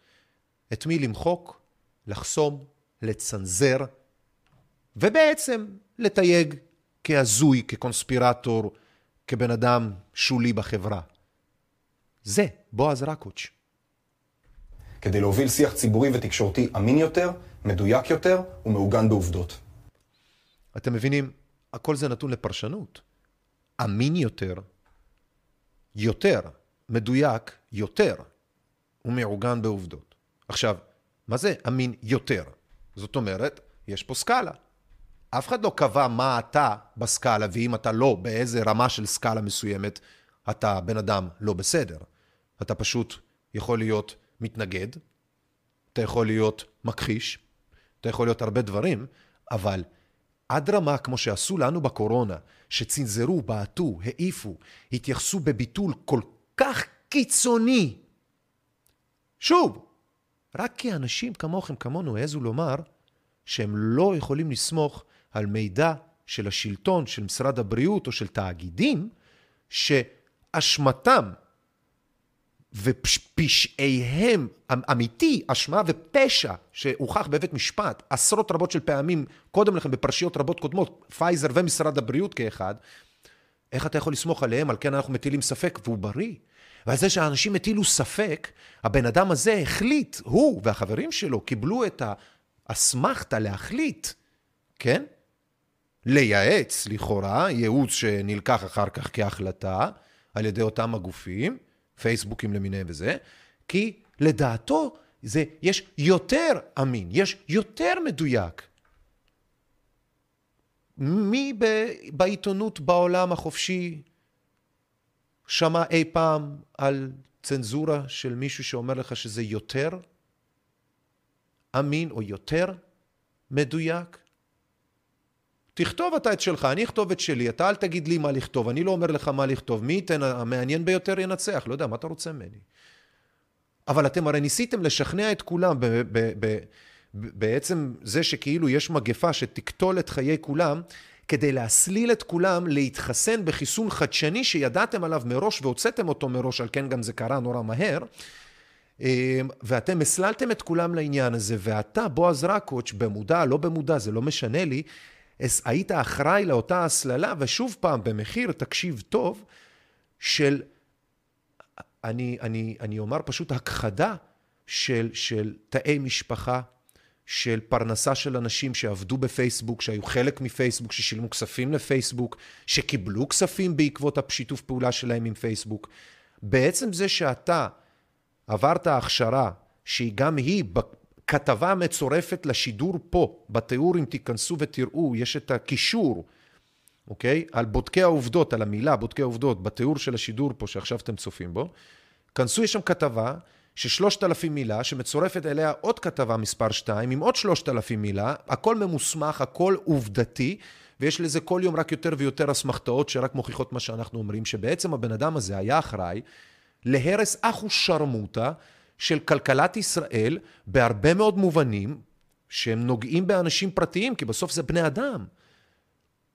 את מי למחוק, לחסום, לצנזר, ובעצם לתייג כהזוי, כקונספירטור, כבן אדם שולי בחברה. זה בועז רקוץ'. כדי להוביל שיח ציבורי ותקשורתי אמין יותר, מדויק יותר ומעוגן בעובדות. אתם מבינים, הכל זה נתון לפרשנות. אמין יותר, יותר, מדויק יותר, ומעוגן בעובדות. עכשיו, מה זה אמין יותר? זאת אומרת, יש פה סקאלה. אף אחד לא קבע מה אתה בסקאלה, ואם אתה לא באיזה רמה של סקאלה מסוימת, אתה בן אדם לא בסדר. אתה פשוט יכול להיות מתנגד, אתה יכול להיות מכחיש, אתה יכול להיות הרבה דברים, אבל עד רמה כמו שעשו לנו בקורונה, שצנזרו, בעטו, העיפו, התייחסו בביטול כל כך קיצוני. שוב, רק כי אנשים כמוכם, כמונו, העזו לומר שהם לא יכולים לסמוך על מידע של השלטון, של משרד הבריאות או של תאגידים, שאשמתם ופשעיהם אמיתי, אשמה ופשע שהוכח בבית משפט עשרות רבות של פעמים קודם לכן בפרשיות רבות קודמות, פייזר ומשרד הבריאות כאחד, איך אתה יכול לסמוך עליהם? על כן אנחנו מטילים ספק והוא בריא. ועל זה שאנשים הטילו ספק, הבן אדם הזה החליט, הוא והחברים שלו קיבלו את האסמכתה להחליט, כן? לייעץ לכאורה, ייעוץ שנלקח אחר כך כהחלטה על ידי אותם הגופים, פייסבוקים למיניהם וזה, כי לדעתו זה, יש יותר אמין, יש יותר מדויק. מי ב, בעיתונות בעולם החופשי שמע אי פעם על צנזורה של מישהו שאומר לך שזה יותר אמין או יותר מדויק? תכתוב אתה את שלך, אני אכתוב את שלי, אתה אל תגיד לי מה לכתוב, אני לא אומר לך מה לכתוב, מי ייתן, המעניין ביותר ינצח, לא יודע, מה אתה רוצה ממני? אבל אתם הרי ניסיתם לשכנע את כולם ב- ב- ב- בעצם זה שכאילו יש מגפה שתקטול את חיי כולם, כדי להסליל את כולם להתחסן בחיסון חדשני שידעתם עליו מראש והוצאתם אותו מראש, על כן גם זה קרה נורא מהר. אמ, ואתם הסללתם את כולם לעניין הזה, ואתה, בועז רקוץ', במודע, לא במודע, זה לא משנה לי, היית אחראי לאותה הסללה, ושוב פעם, במחיר, תקשיב טוב, של, אני, אני, אני אומר פשוט הכחדה של, של תאי משפחה, של פרנסה של אנשים שעבדו בפייסבוק, שהיו חלק מפייסבוק, ששילמו כספים לפייסבוק, שקיבלו כספים בעקבות השיתוף פעולה שלהם עם פייסבוק. בעצם זה שאתה עברת הכשרה שהיא גם היא כתבה מצורפת לשידור פה, בתיאור אם תיכנסו ותראו, יש את הקישור, אוקיי? על בודקי העובדות, על המילה בודקי העובדות, בתיאור של השידור פה שעכשיו אתם צופים בו. כנסו, יש שם כתבה ששלושת אלפים מילה, שמצורפת אליה עוד כתבה מספר 2 עם עוד שלושת אלפים מילה, הכל ממוסמך, הכל עובדתי, ויש לזה כל יום רק יותר ויותר אסמכתאות שרק מוכיחות מה שאנחנו אומרים, שבעצם הבן אדם הזה היה אחראי להרס אחו שרמוטה של כלכלת ישראל בהרבה מאוד מובנים שהם נוגעים באנשים פרטיים, כי בסוף זה בני אדם.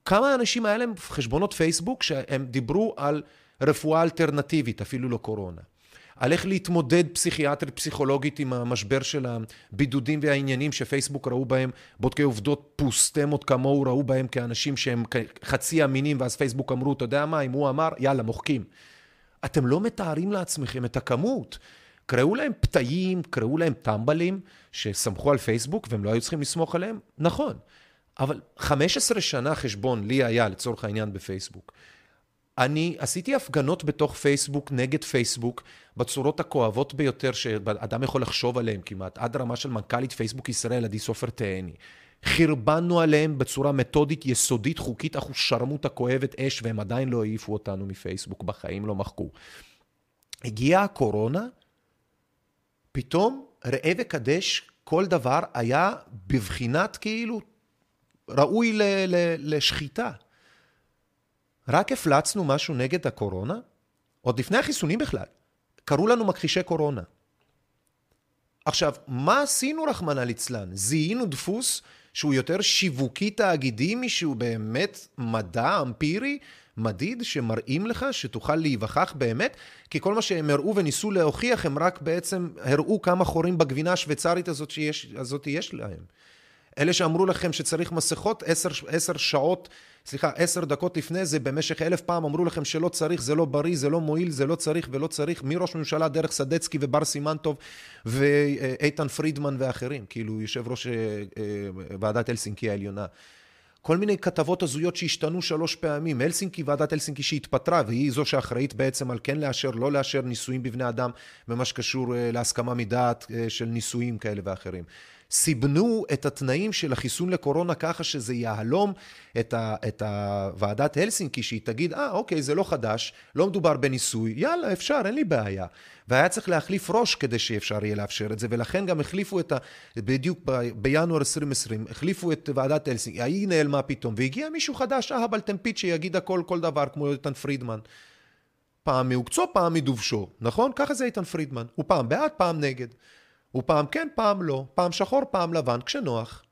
כמה אנשים היה להם חשבונות פייסבוק שהם דיברו על רפואה אלטרנטיבית, אפילו לא קורונה. על איך להתמודד פסיכיאטרית, פסיכולוגית עם המשבר של הבידודים והעניינים שפייסבוק ראו בהם, בודקי עובדות פוסטמות כמוהו ראו בהם כאנשים שהם חצי אמינים, ואז פייסבוק אמרו, אתה יודע מה, אם הוא אמר, יאללה, מוחקים. אתם לא מתארים לעצמכם את הכמות. קראו להם פתאים, קראו להם טמבלים, שסמכו על פייסבוק והם לא היו צריכים לסמוך עליהם? נכון. אבל 15 שנה חשבון לי היה, לצורך העניין, בפייסבוק. אני עשיתי הפגנות בתוך פייסבוק נגד פייסבוק בצורות הכואבות ביותר שאדם יכול לחשוב עליהן כמעט, עד רמה של מנכ"לית פייסבוק ישראל, עדי סופר תהני. חרבנו עליהם בצורה מתודית, יסודית, חוקית, אנחנו שרמוטה כואבת אש, והם עדיין לא העיפו אותנו מפייסבוק, בחיים לא מחקו. הגיעה הקורונה, פתאום ראה וקדש, כל דבר היה בבחינת כאילו ראוי ל- ל- לשחיטה. רק הפלצנו משהו נגד הקורונה, עוד לפני החיסונים בכלל. קראו לנו מכחישי קורונה. עכשיו, מה עשינו, רחמנא ליצלן? זיהינו דפוס שהוא יותר שיווקי תאגידי משהוא באמת מדע אמפירי, מדיד, שמראים לך שתוכל להיווכח באמת, כי כל מה שהם הראו וניסו להוכיח, הם רק בעצם הראו כמה חורים בגבינה השוויצרית הזאת שיש, הזאת יש להם. אלה שאמרו לכם שצריך מסכות, עשר, עשר שעות, סליחה, עשר דקות לפני זה, במשך אלף פעם אמרו לכם שלא צריך, זה לא בריא, זה לא מועיל, זה לא צריך ולא צריך, מראש ממשלה דרך סדצקי ובר סימנטוב ואיתן פרידמן ואחרים, כאילו יושב ראש אה, אה, ועדת הלסינקי העליונה. כל מיני כתבות הזויות שהשתנו שלוש פעמים. הלסינקי, ועדת הלסינקי שהתפטרה, והיא זו שאחראית בעצם על כן לאשר, לא לאשר נישואים בבני אדם, במה שקשור אה, להסכמה מדעת של נישואים כאלה ואחרים. סיבנו את התנאים של החיסון לקורונה ככה שזה יהלום את, ה, את הוועדת הלסינקי, שהיא תגיד, אה, אוקיי, זה לא חדש, לא מדובר בניסוי, יאללה, אפשר, אין לי בעיה. והיה צריך להחליף ראש כדי שאפשר יהיה לאפשר את זה, ולכן גם החליפו את ה... בדיוק ב, בינואר 2020, החליפו את ועדת הלסינקי, ההיא נעלמה פתאום, והגיע מישהו חדש, אה, אבל טמפית שיגיד הכל, כל דבר, כמו איתן פרידמן. פעם מעוקצו, פעם מדובשו, נכון? ככה זה איתן פרידמן. הוא פעם בעד, פעם נגד. הוא פעם כן, פעם לא, פעם שחור, פעם לבן, כשנוח.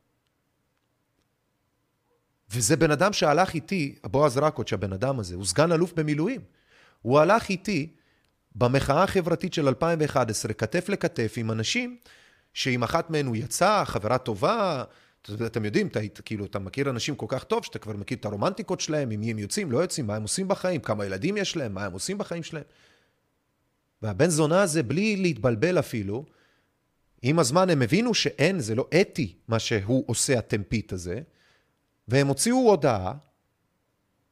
וזה בן אדם שהלך איתי, בועז רקוץ', הבן אדם הזה, הוא סגן אלוף במילואים. הוא הלך איתי במחאה החברתית של 2011, כתף לכתף, עם אנשים שעם אחת מהן הוא יצא, חברה טובה, אתם יודעים, אתה, כאילו, אתה מכיר אנשים כל כך טוב, שאתה כבר מכיר את הרומנטיקות שלהם, עם מי הם יוצאים, לא יוצאים, מה הם עושים בחיים, כמה ילדים יש להם, מה הם עושים בחיים שלהם. והבן זונה הזה, בלי להתבלבל אפילו, עם הזמן הם הבינו שאין, זה לא אתי מה שהוא עושה הטמפית הזה, והם הוציאו הודעה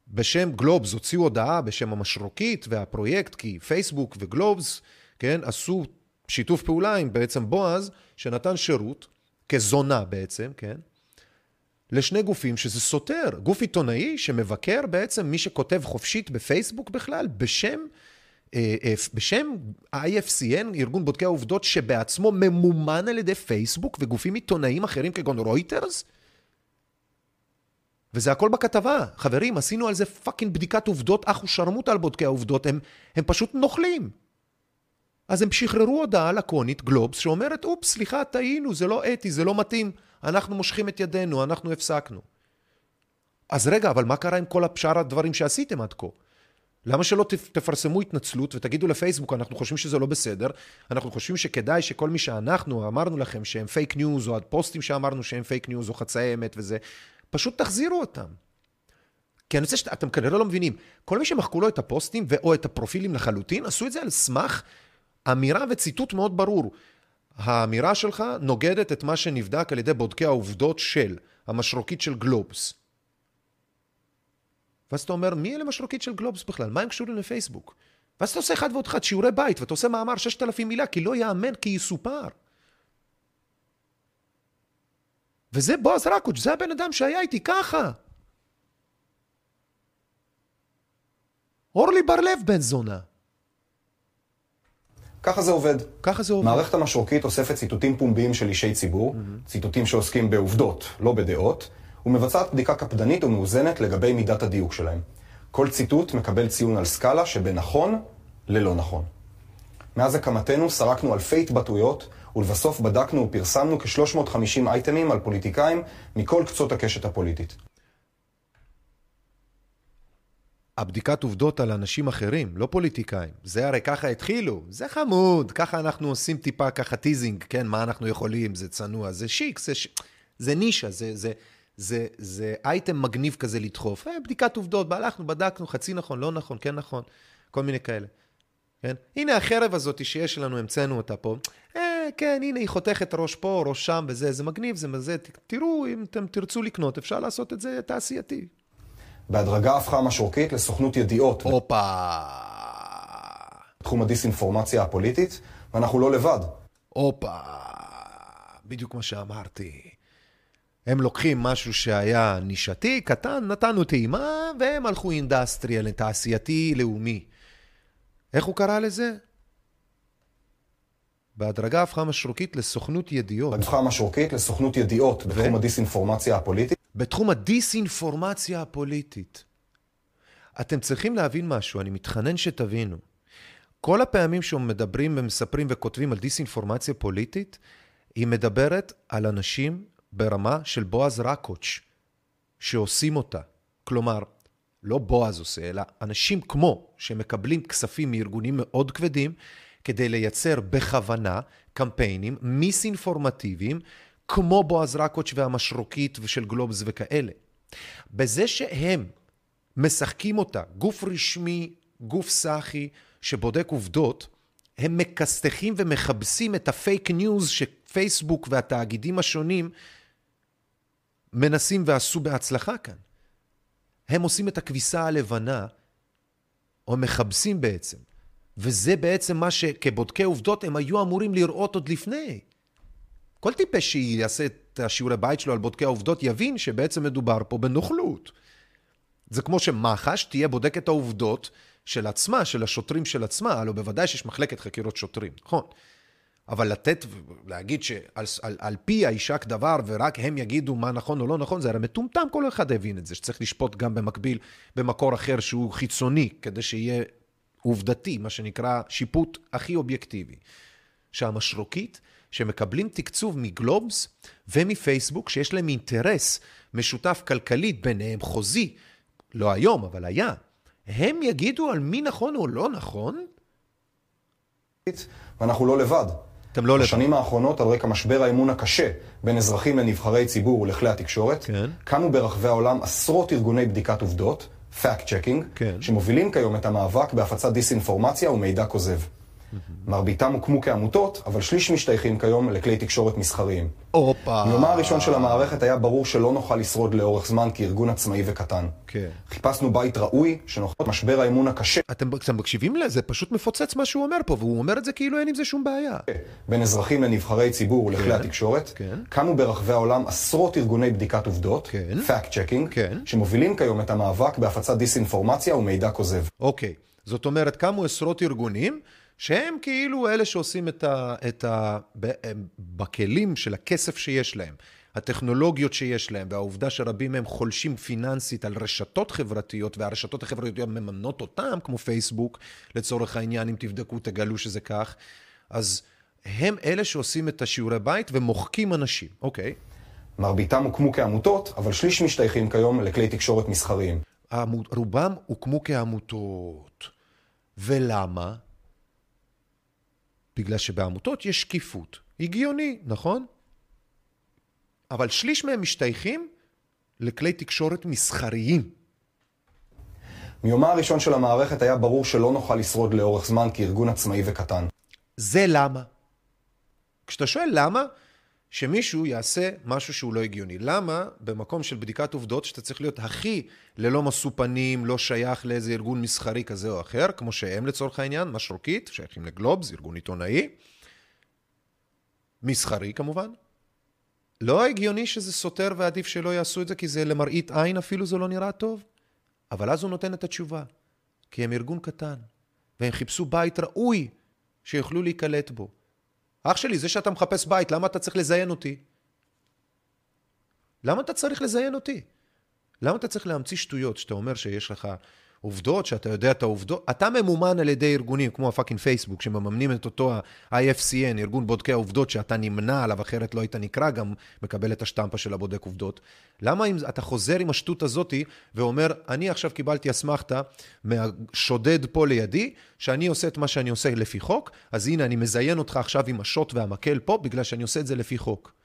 בשם גלובס, הוציאו הודעה בשם המשרוקית והפרויקט, כי פייסבוק וגלובס, כן, עשו שיתוף פעולה עם בעצם בועז, שנתן שירות, כזונה בעצם, כן, לשני גופים שזה סותר. גוף עיתונאי שמבקר בעצם מי שכותב חופשית בפייסבוק בכלל, בשם בשם IFCN, ארגון בודקי העובדות, שבעצמו ממומן על ידי פייסבוק וגופים עיתונאיים אחרים כגון רויטרס? וזה הכל בכתבה. חברים, עשינו על זה fucking בדיקת עובדות, אחושרמוטה על בודקי העובדות, הם, הם פשוט נוכלים. אז הם שחררו הודעה לקונית, גלובס, שאומרת, אופס, סליחה, טעינו, זה לא אתי, זה לא מתאים, אנחנו מושכים את ידינו, אנחנו הפסקנו. אז רגע, אבל מה קרה עם כל השאר הדברים שעשיתם עד כה? למה שלא תפרסמו התנצלות ותגידו לפייסבוק, אנחנו חושבים שזה לא בסדר, אנחנו חושבים שכדאי שכל מי שאנחנו אמרנו לכם שהם fake news, או הפוסטים שאמרנו שהם fake news, או חצאי אמת וזה, פשוט תחזירו אותם. כי אני רוצה שאתם כנראה לא מבינים, כל מי שמחקו לו את הפוסטים ו/או את הפרופילים לחלוטין, עשו את זה על סמך אמירה וציטוט מאוד ברור. האמירה שלך נוגדת את מה שנבדק על ידי בודקי העובדות של המשרוקית של גלובס. ואז אתה אומר, מי אלה משרוקית של גלובס בכלל? מה הם קשורים לפייסבוק? ואז אתה עושה אחד ועוד אחד שיעורי בית, ואתה עושה מאמר 6,000 מילה, כי לא יאמן כי יסופר. וזה בועז רקוץ', זה הבן אדם שהיה איתי ככה. אורלי בר-לב בן זונה. ככה זה עובד. ככה זה עובד. מערכת המשרוקית אוספת ציטוטים פומביים של אישי ציבור, mm-hmm. ציטוטים שעוסקים בעובדות, לא בדעות, ומבצעת בדיקה קפדנית ומאוזנת לגבי מידת הדיוק שלהם. כל ציטוט מקבל ציון על סקאלה שבין נכון ללא נכון. מאז הקמתנו סרקנו אלפי התבטאויות, ולבסוף בדקנו ופרסמנו כ-350 אייטמים על פוליטיקאים מכל קצות הקשת הפוליטית. הבדיקת עובדות על אנשים אחרים, לא פוליטיקאים. זה הרי ככה התחילו, זה חמוד, ככה אנחנו עושים טיפה ככה teasing, כן, מה אנחנו יכולים, זה צנוע, זה שיק, זה, ש... זה נישה, זה, זה, זה, זה אייטם מגניב כזה לדחוף. אה, בדיקת עובדות, הלכנו, בדקנו, חצי נכון, לא נכון, כן נכון, כל מיני כאלה. כן? הנה החרב הזאת שיש לנו, המצאנו אותה פה. אה, כן, הנה, היא חותכת ראש פה, ראש שם וזה, זה מגניב, זה מזה. תראו, אם אתם תרצו לקנות, אפשר לעשות את זה תעשייתי. בהדרגה הפכה המשרוקית לסוכנות ידיעות. הופה. תחום הדיסאינפורמציה הפוליטית, ואנחנו לא לבד. הופה. בדיוק מה שאמרתי. הם לוקחים משהו שהיה נישתי, קטן, נתנו טעימה, והם הלכו אינדסטריאל, תעשייתי, לאומי. איך הוא קרא לזה? בהדרגה הפכה משרוקית לסוכנות ידיעות. הפכה משרוקית לסוכנות ידיעות בתחום. הדיסאינפורמציה הפוליטית. בתחום הדיסאינפורמציה הפוליטית. אתם צריכים להבין משהו, אני מתחנן שתבינו. כל הפעמים שמדברים ומספרים וכותבים על דיסאינפורמציה פוליטית, היא מדברת על אנשים ברמה של בועז רקוץ', שעושים אותה. כלומר, לא בועז עושה, אלא אנשים כמו, שמקבלים כספים מארגונים מאוד כבדים, כדי לייצר בכוונה קמפיינים מיסאינפורמטיביים, כמו בועז רקוץ' והמשרוקית ושל גלובס וכאלה. בזה שהם משחקים אותה, גוף רשמי, גוף סאחי, שבודק עובדות, הם מכסתחים ומכבסים את ה fake news שפייסבוק והתאגידים השונים מנסים ועשו בהצלחה כאן. הם עושים את הכביסה הלבנה, או מכבסים בעצם. וזה בעצם מה שכבודקי עובדות הם היו אמורים לראות עוד לפני. כל טיפש שיעשה את השיעורי בית שלו על בודקי העובדות יבין שבעצם מדובר פה בנוכלות. זה כמו שמח"ש תהיה בודקת העובדות של עצמה, של השוטרים של עצמה, הלוא בוודאי שיש מחלקת חקירות שוטרים, נכון? אבל לתת, להגיד שעל על, על פי היישק דבר ורק הם יגידו מה נכון או לא נכון, זה הרי מטומטם, כל אחד הבין את זה, שצריך לשפוט גם במקביל במקור אחר שהוא חיצוני, כדי שיהיה עובדתי, מה שנקרא שיפוט הכי אובייקטיבי. שהמשרוקית, שמקבלים תקצוב מגלובס ומפייסבוק, שיש להם אינטרס משותף כלכלית ביניהם, חוזי, לא היום, אבל היה, הם יגידו על מי נכון או לא נכון? ואנחנו לא לבד. אתם לא לבד. בשנים האחרונות, על רקע משבר האמון הקשה בין אזרחים לנבחרי ציבור ולכלי התקשורת, כן. קמו ברחבי העולם עשרות ארגוני בדיקת עובדות, fact checking, כן. שמובילים כיום את המאבק בהפצת דיסאינפורמציה ומידע כוזב. מרביתם הוקמו כעמותות, אבל שליש משתייכים כיום לכלי תקשורת מסחריים. הופה. מיומה הראשון של המערכת היה ברור שלא נוכל לשרוד לאורך זמן כארגון עצמאי וקטן. כן. חיפשנו בית ראוי, שנוכל משבר האמון הקשה אתם, אתם מקשיבים לזה? פשוט מפוצץ מה שהוא אומר פה, והוא אומר את זה כאילו אין עם זה שום בעיה. בין אזרחים לנבחרי ציבור ולכלי כן, התקשורת, כן. קמו ברחבי העולם עשרות ארגוני בדיקת עובדות, כן. fact checking, כן. שמובילים כיום את המאבק בהפצת דיסאינפורמציה ומידע כוזב. אוקיי. זאת אומרת, קמו עשרות ארגונים שהם כאילו אלה שעושים את ה... את ה בכלים של הכסף שיש להם, הטכנולוגיות שיש להם, והעובדה שרבים מהם חולשים פיננסית על רשתות חברתיות, והרשתות החברתיות מממנות אותם, כמו פייסבוק, לצורך העניין, אם תבדקו, תגלו שזה כך. אז הם אלה שעושים את השיעורי בית ומוחקים אנשים. אוקיי. מרביתם הוקמו כעמותות, אבל שליש משתייכים כיום לכלי תקשורת מסחריים. רובם הוקמו כעמותות. ולמה? בגלל שבעמותות יש שקיפות. הגיוני, נכון? אבל שליש מהם משתייכים לכלי תקשורת מסחריים. מיומה הראשון של המערכת היה ברור שלא נוכל לשרוד לאורך זמן כארגון עצמאי וקטן. זה למה. כשאתה שואל למה, שמישהו יעשה משהו שהוא לא הגיוני. למה במקום של בדיקת עובדות, שאתה צריך להיות הכי ללא משוא פנים, לא שייך לאיזה ארגון מסחרי כזה או אחר, כמו שהם לצורך העניין, משרוקית, שייכים לגלובס, ארגון עיתונאי, מסחרי כמובן. לא הגיוני שזה סותר ועדיף שלא יעשו את זה, כי זה למראית עין אפילו זה לא נראה טוב. אבל אז הוא נותן את התשובה. כי הם ארגון קטן, והם חיפשו בית ראוי שיוכלו להיקלט בו. אח שלי, זה שאתה מחפש בית, למה אתה צריך לזיין אותי? למה אתה צריך לזיין אותי? למה אתה צריך להמציא שטויות שאתה אומר שיש לך עובדות, שאתה יודע את העובדות? אתה ממומן על ידי ארגונים כמו הפאקינג פייסבוק, שמממנים את אותו ה-IFCN, ארגון בודקי העובדות, שאתה נמנה עליו, אחרת לא היית נקרא, גם מקבל את השטמפה של הבודק עובדות. למה אם אתה חוזר עם השטות הזאתי ואומר, אני עכשיו קיבלתי אסמכתה מהשודד פה לידי, שאני עושה את מה שאני עושה לפי חוק, אז הנה, אני מזיין אותך עכשיו עם השוט והמקל פה, בגלל שאני עושה את זה לפי חוק.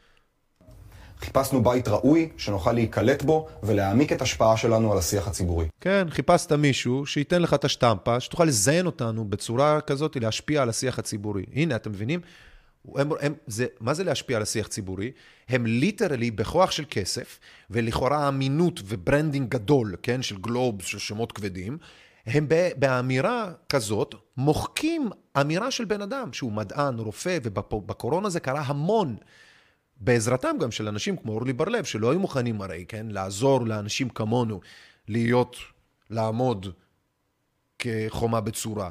חיפשנו בית ראוי, שנוכל להיקלט בו ולהעמיק את השפעה שלנו על השיח הציבורי. כן, חיפשת מישהו שייתן לך את השטמפה, שתוכל לזיין אותנו בצורה כזאת, להשפיע על השיח הציבורי. הנה, אתם מבינים? הם, הם, זה, מה זה להשפיע על השיח ציבורי? הם literally בכוח של כסף, ולכאורה אמינות ו branding גדול, כן, של גלובס, של שמות כבדים, הם באמירה כזאת מוחקים אמירה של בן אדם, שהוא מדען, רופא, ובקורונה זה קרה המון. בעזרתם גם של אנשים כמו אורלי בר-לב, שלא היו מוכנים הרי, כן, לעזור לאנשים כמונו להיות, לעמוד כחומה בצורה.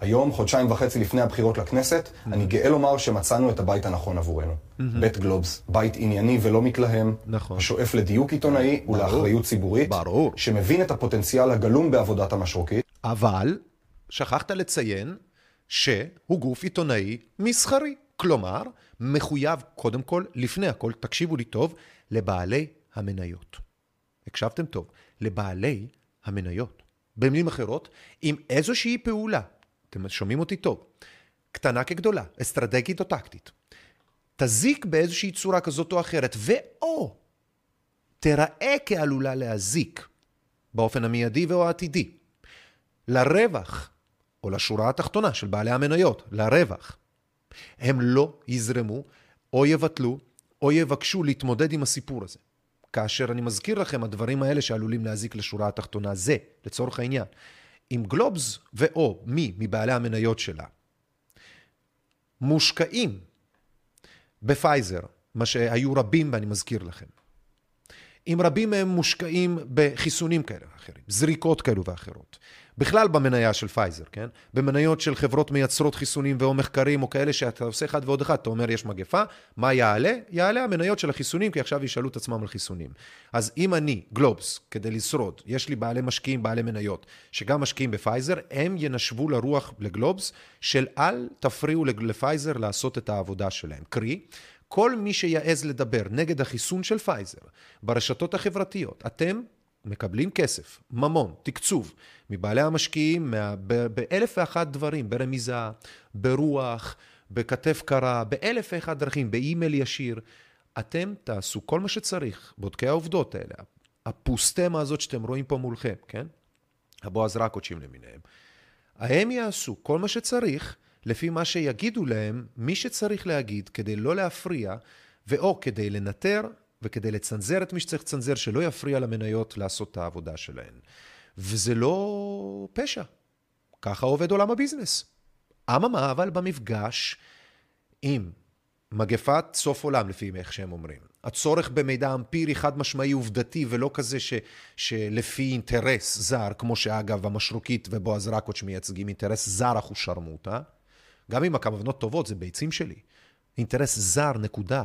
היום, חודשיים וחצי לפני הבחירות לכנסת, אני גאה לומר שמצאנו את הבית הנכון עבורנו. בית גלובס, בית ענייני ולא מתלהם, נכון. השואף לדיוק עיתונאי ולאחריות ציבורית, ברור. שמבין את הפוטנציאל הגלום בעבודת המשרוקית, אבל שכחת לציין שהוא גוף עיתונאי מסחרי. כלומר, מחויב קודם כל, לפני הכל, תקשיבו לי טוב, לבעלי המניות. הקשבתם טוב, לבעלי המניות. במילים אחרות, עם איזושהי פעולה, אתם שומעים אותי טוב, קטנה כגדולה, אסטרטגית או טקטית, תזיק באיזושהי צורה כזאת או אחרת, ואו תראה כעלולה להזיק באופן המיידי או העתידי, לרווח, או לשורה התחתונה של בעלי המניות, לרווח, הם לא יזרמו, או יבטלו, או יבקשו להתמודד עם הסיפור הזה. כאשר אני מזכיר לכם, הדברים האלה שעלולים להזיק לשורה התחתונה זה, לצורך העניין, אם גלובס ואו מי מבעלי המניות שלה מושקעים בפייזר, מה שהיו רבים ואני מזכיר לכם, אם רבים מהם מושקעים בחיסונים כאלה ואחרים, זריקות כאלו ואחרות, בכלל במניה של פייזר, כן? במניות של חברות מייצרות חיסונים ואו מחקרים או כאלה שאתה עושה אחד ועוד אחד, אתה אומר יש מגפה, מה יעלה? יעלה המניות של החיסונים, כי עכשיו ישאלו את עצמם על חיסונים. אז אם אני, גלובס, כדי לשרוד, יש לי בעלי משקיעים, בעלי מניות, שגם משקיעים בפייזר, הם ינשבו לרוח לגלובס של אל תפריעו לפייזר לעשות את העבודה שלהם. קרי, כל מי שיעז לדבר נגד החיסון של פייזר ברשתות החברתיות, אתם מקבלים כסף, ממון, תקצוב, מבעלי המשקיעים באלף ואחת דברים, ברמיזה, ברוח, בכתף קרה, באלף ואחת דרכים, באימייל ישיר. אתם תעשו כל מה שצריך, בודקי העובדות האלה, הפוסטמה הזאת שאתם רואים פה מולכם, כן? הבועז רקוצ'ים למיניהם. הם יעשו כל מה שצריך לפי מה שיגידו להם מי שצריך להגיד כדי לא להפריע, ואו כדי לנטר וכדי לצנזר את מי שצריך לצנזר, שלא יפריע למניות לעשות את העבודה שלהן. וזה לא פשע. ככה עובד עולם הביזנס. אממה, אבל במפגש עם מגפת סוף עולם, לפי איך שהם אומרים, הצורך במידע אמפירי חד משמעי עובדתי ולא כזה ש, שלפי אינטרס זר, כמו שאגב המשרוקית ובועז רקוץ' מייצגים אינטרס זר אחושרמוטה, גם אם הכוונות טובות, זה ביצים שלי. אינטרס זר, נקודה.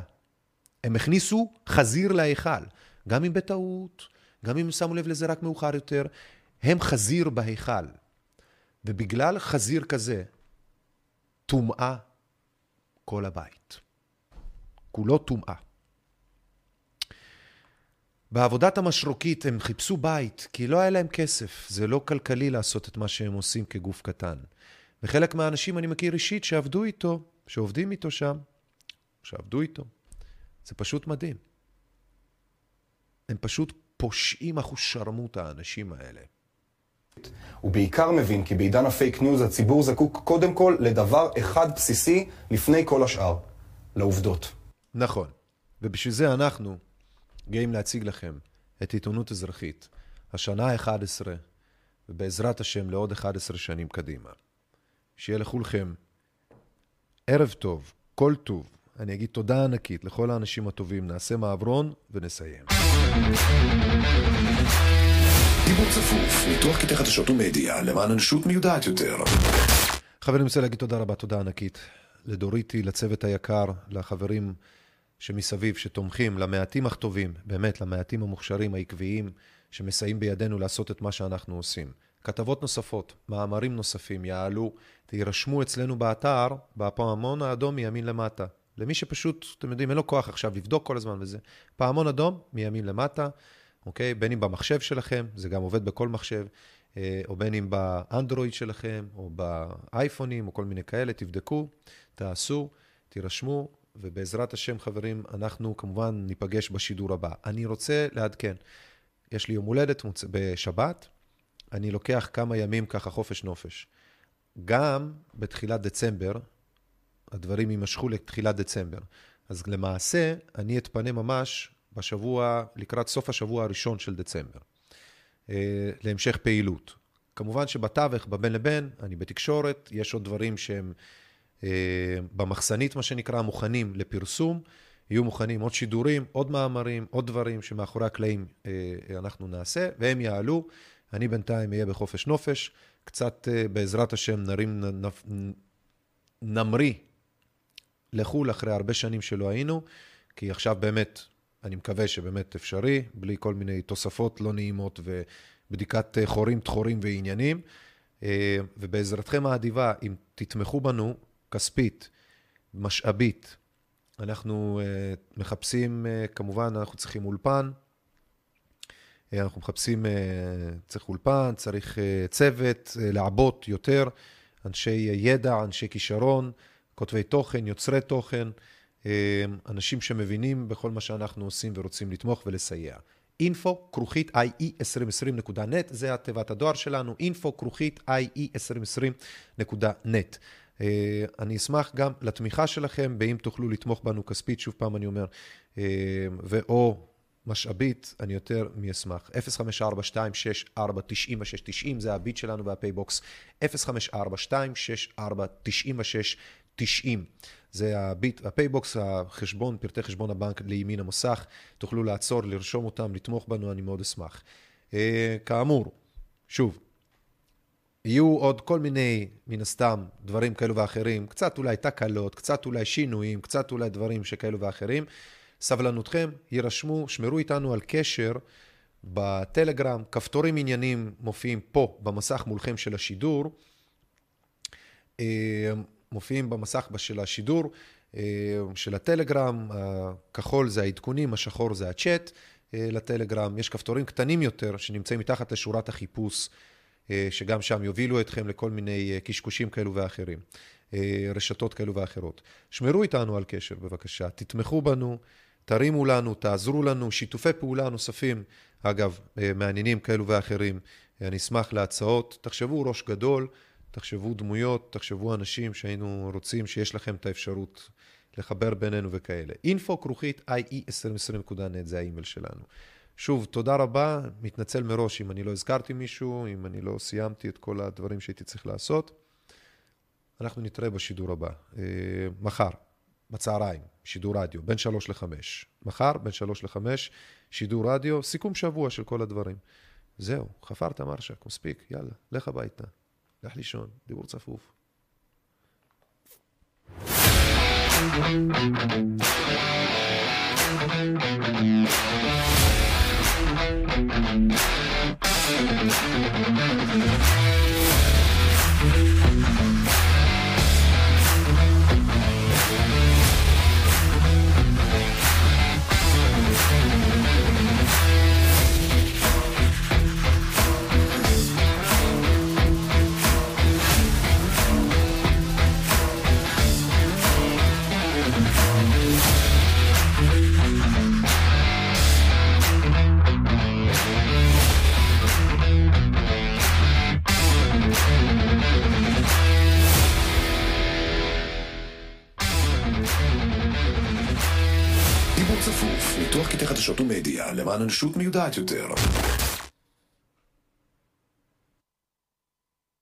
הם הכניסו חזיר להיכל, גם אם בטעות, גם אם שמו לב לזה רק מאוחר יותר, הם חזיר בהיכל. ובגלל חזיר כזה, טומאה כל הבית. כולו טומאה. בעבודת המשרוקית הם חיפשו בית, כי לא היה להם כסף. זה לא כלכלי לעשות את מה שהם עושים כגוף קטן. וחלק מהאנשים אני מכיר אישית שעבדו איתו, שעובדים איתו שם, שעבדו איתו. זה פשוט מדהים. הם פשוט פושעים אחושרמוט האנשים האלה. הוא בעיקר מבין כי בעידן הפייק ניוז הציבור זקוק קודם כל לדבר אחד בסיסי לפני כל השאר, לעובדות. נכון, ובשביל זה אנחנו גאים להציג לכם את עיתונות אזרחית, השנה ה-11, ובעזרת השם לעוד 11 שנים קדימה. שיהיה לכולכם ערב טוב, כל טוב. אני אגיד תודה ענקית לכל האנשים הטובים. נעשה מעברון ונסיים. דיבור צפוף, ניתוח קטעי חדשות ומדיה למען אנושות מיודעת יותר. חברים, אני רוצה להגיד תודה רבה, תודה ענקית. לדוריטי, לצוות היקר, לחברים שמסביב, שתומכים, למעטים אך טובים, באמת, למעטים המוכשרים, העקביים, שמסייעים בידינו לעשות את מה שאנחנו עושים. כתבות נוספות, מאמרים נוספים יעלו, תירשמו אצלנו באתר, בפעמון האדום מימין למטה. למי שפשוט, אתם יודעים, אין לו כוח עכשיו לבדוק כל הזמן וזה. פעמון אדום מימין למטה, אוקיי? בין אם במחשב שלכם, זה גם עובד בכל מחשב, אה, או בין אם באנדרואיד שלכם, או באייפונים, או כל מיני כאלה, תבדקו, תעשו, תירשמו, ובעזרת השם, חברים, אנחנו כמובן ניפגש בשידור הבא. אני רוצה לעדכן, יש לי יום הולדת בשבת, אני לוקח כמה ימים ככה חופש נופש. גם בתחילת דצמבר, הדברים יימשכו לתחילת דצמבר. אז למעשה, אני אתפנה ממש בשבוע, לקראת סוף השבוע הראשון של דצמבר, אה, להמשך פעילות. כמובן שבתווך, בבין לבין, אני בתקשורת, יש עוד דברים שהם אה, במחסנית, מה שנקרא, מוכנים לפרסום. יהיו מוכנים עוד שידורים, עוד מאמרים, עוד דברים שמאחורי הקלעים אה, אנחנו נעשה, והם יעלו. אני בינתיים אהיה בחופש נופש, קצת אה, בעזרת השם נרים, נמריא לחו"ל אחרי הרבה שנים שלא היינו, כי עכשיו באמת, אני מקווה שבאמת אפשרי, בלי כל מיני תוספות לא נעימות ובדיקת אה, חורים, תחורים ועניינים. אה, ובעזרתכם האדיבה, אם תתמכו בנו כספית, משאבית, אנחנו אה, מחפשים, כמובן, אנחנו צריכים אולפן, אנחנו מחפשים, צריך אולפן, צריך צוות, לעבות יותר, אנשי ידע, אנשי כישרון, כותבי תוכן, יוצרי תוכן, אנשים שמבינים בכל מה שאנחנו עושים ורוצים לתמוך ולסייע. info כרוכית ie2020.net, זה התיבת הדואר שלנו, info כרוכית ie2020.net. אה, אני אשמח גם לתמיכה שלכם, באם תוכלו לתמוך בנו כספית, שוב פעם אני אומר, אה, ואו משאבית, אני יותר מאשמח. 054-264-9690, זה הביט שלנו והפייבוקס. 054-264-9690. זה הביט, הפייבוקס, החשבון, פרטי חשבון הבנק לימין המסך. תוכלו לעצור, לרשום אותם, לתמוך בנו, אני מאוד אשמח. אה, כאמור, שוב, יהיו עוד כל מיני, מן הסתם, דברים כאלו ואחרים, קצת אולי תקלות, קצת אולי שינויים, קצת אולי דברים שכאלו ואחרים. סבלנותכם, יירשמו, שמרו איתנו על קשר בטלגרם, כפתורים עניינים מופיעים פה במסך מולכם של השידור. מופיעים במסך של השידור אה, של הטלגרם, הכחול זה העדכונים, השחור זה הצ'אט אה, לטלגרם. יש כפתורים קטנים יותר שנמצאים מתחת לשורת החיפוש, אה, שגם שם יובילו אתכם לכל מיני קשקושים כאלו ואחרים, רשתות כאלו ואחרות. שמרו איתנו על קשר בבקשה, תתמכו בנו, תרימו לנו, תעזרו לנו, שיתופי פעולה נוספים, אגב, מעניינים כאלו ואחרים. אני אשמח להצעות, תחשבו ראש גדול. תחשבו דמויות, תחשבו אנשים שהיינו רוצים שיש לכם את האפשרות לחבר בינינו וכאלה. info כרוכית ie2020.net זה האימייל שלנו. שוב, תודה רבה, מתנצל מראש אם אני לא הזכרתי מישהו, אם אני לא סיימתי את כל הדברים שהייתי צריך לעשות. אנחנו נתראה בשידור הבא, אה, מחר, בצהריים, שידור רדיו, בין שלוש לחמש. מחר, בין שלוש לחמש, שידור רדיו, סיכום שבוע של כל הדברים. זהו, חפרת מרשק, מספיק, יאללה, לך הביתה. לך לישון, דיבור צפוף. דיבור צפוף, ניתוח קטעי חדשות ומדיה למען אנושות מיודעת יותר.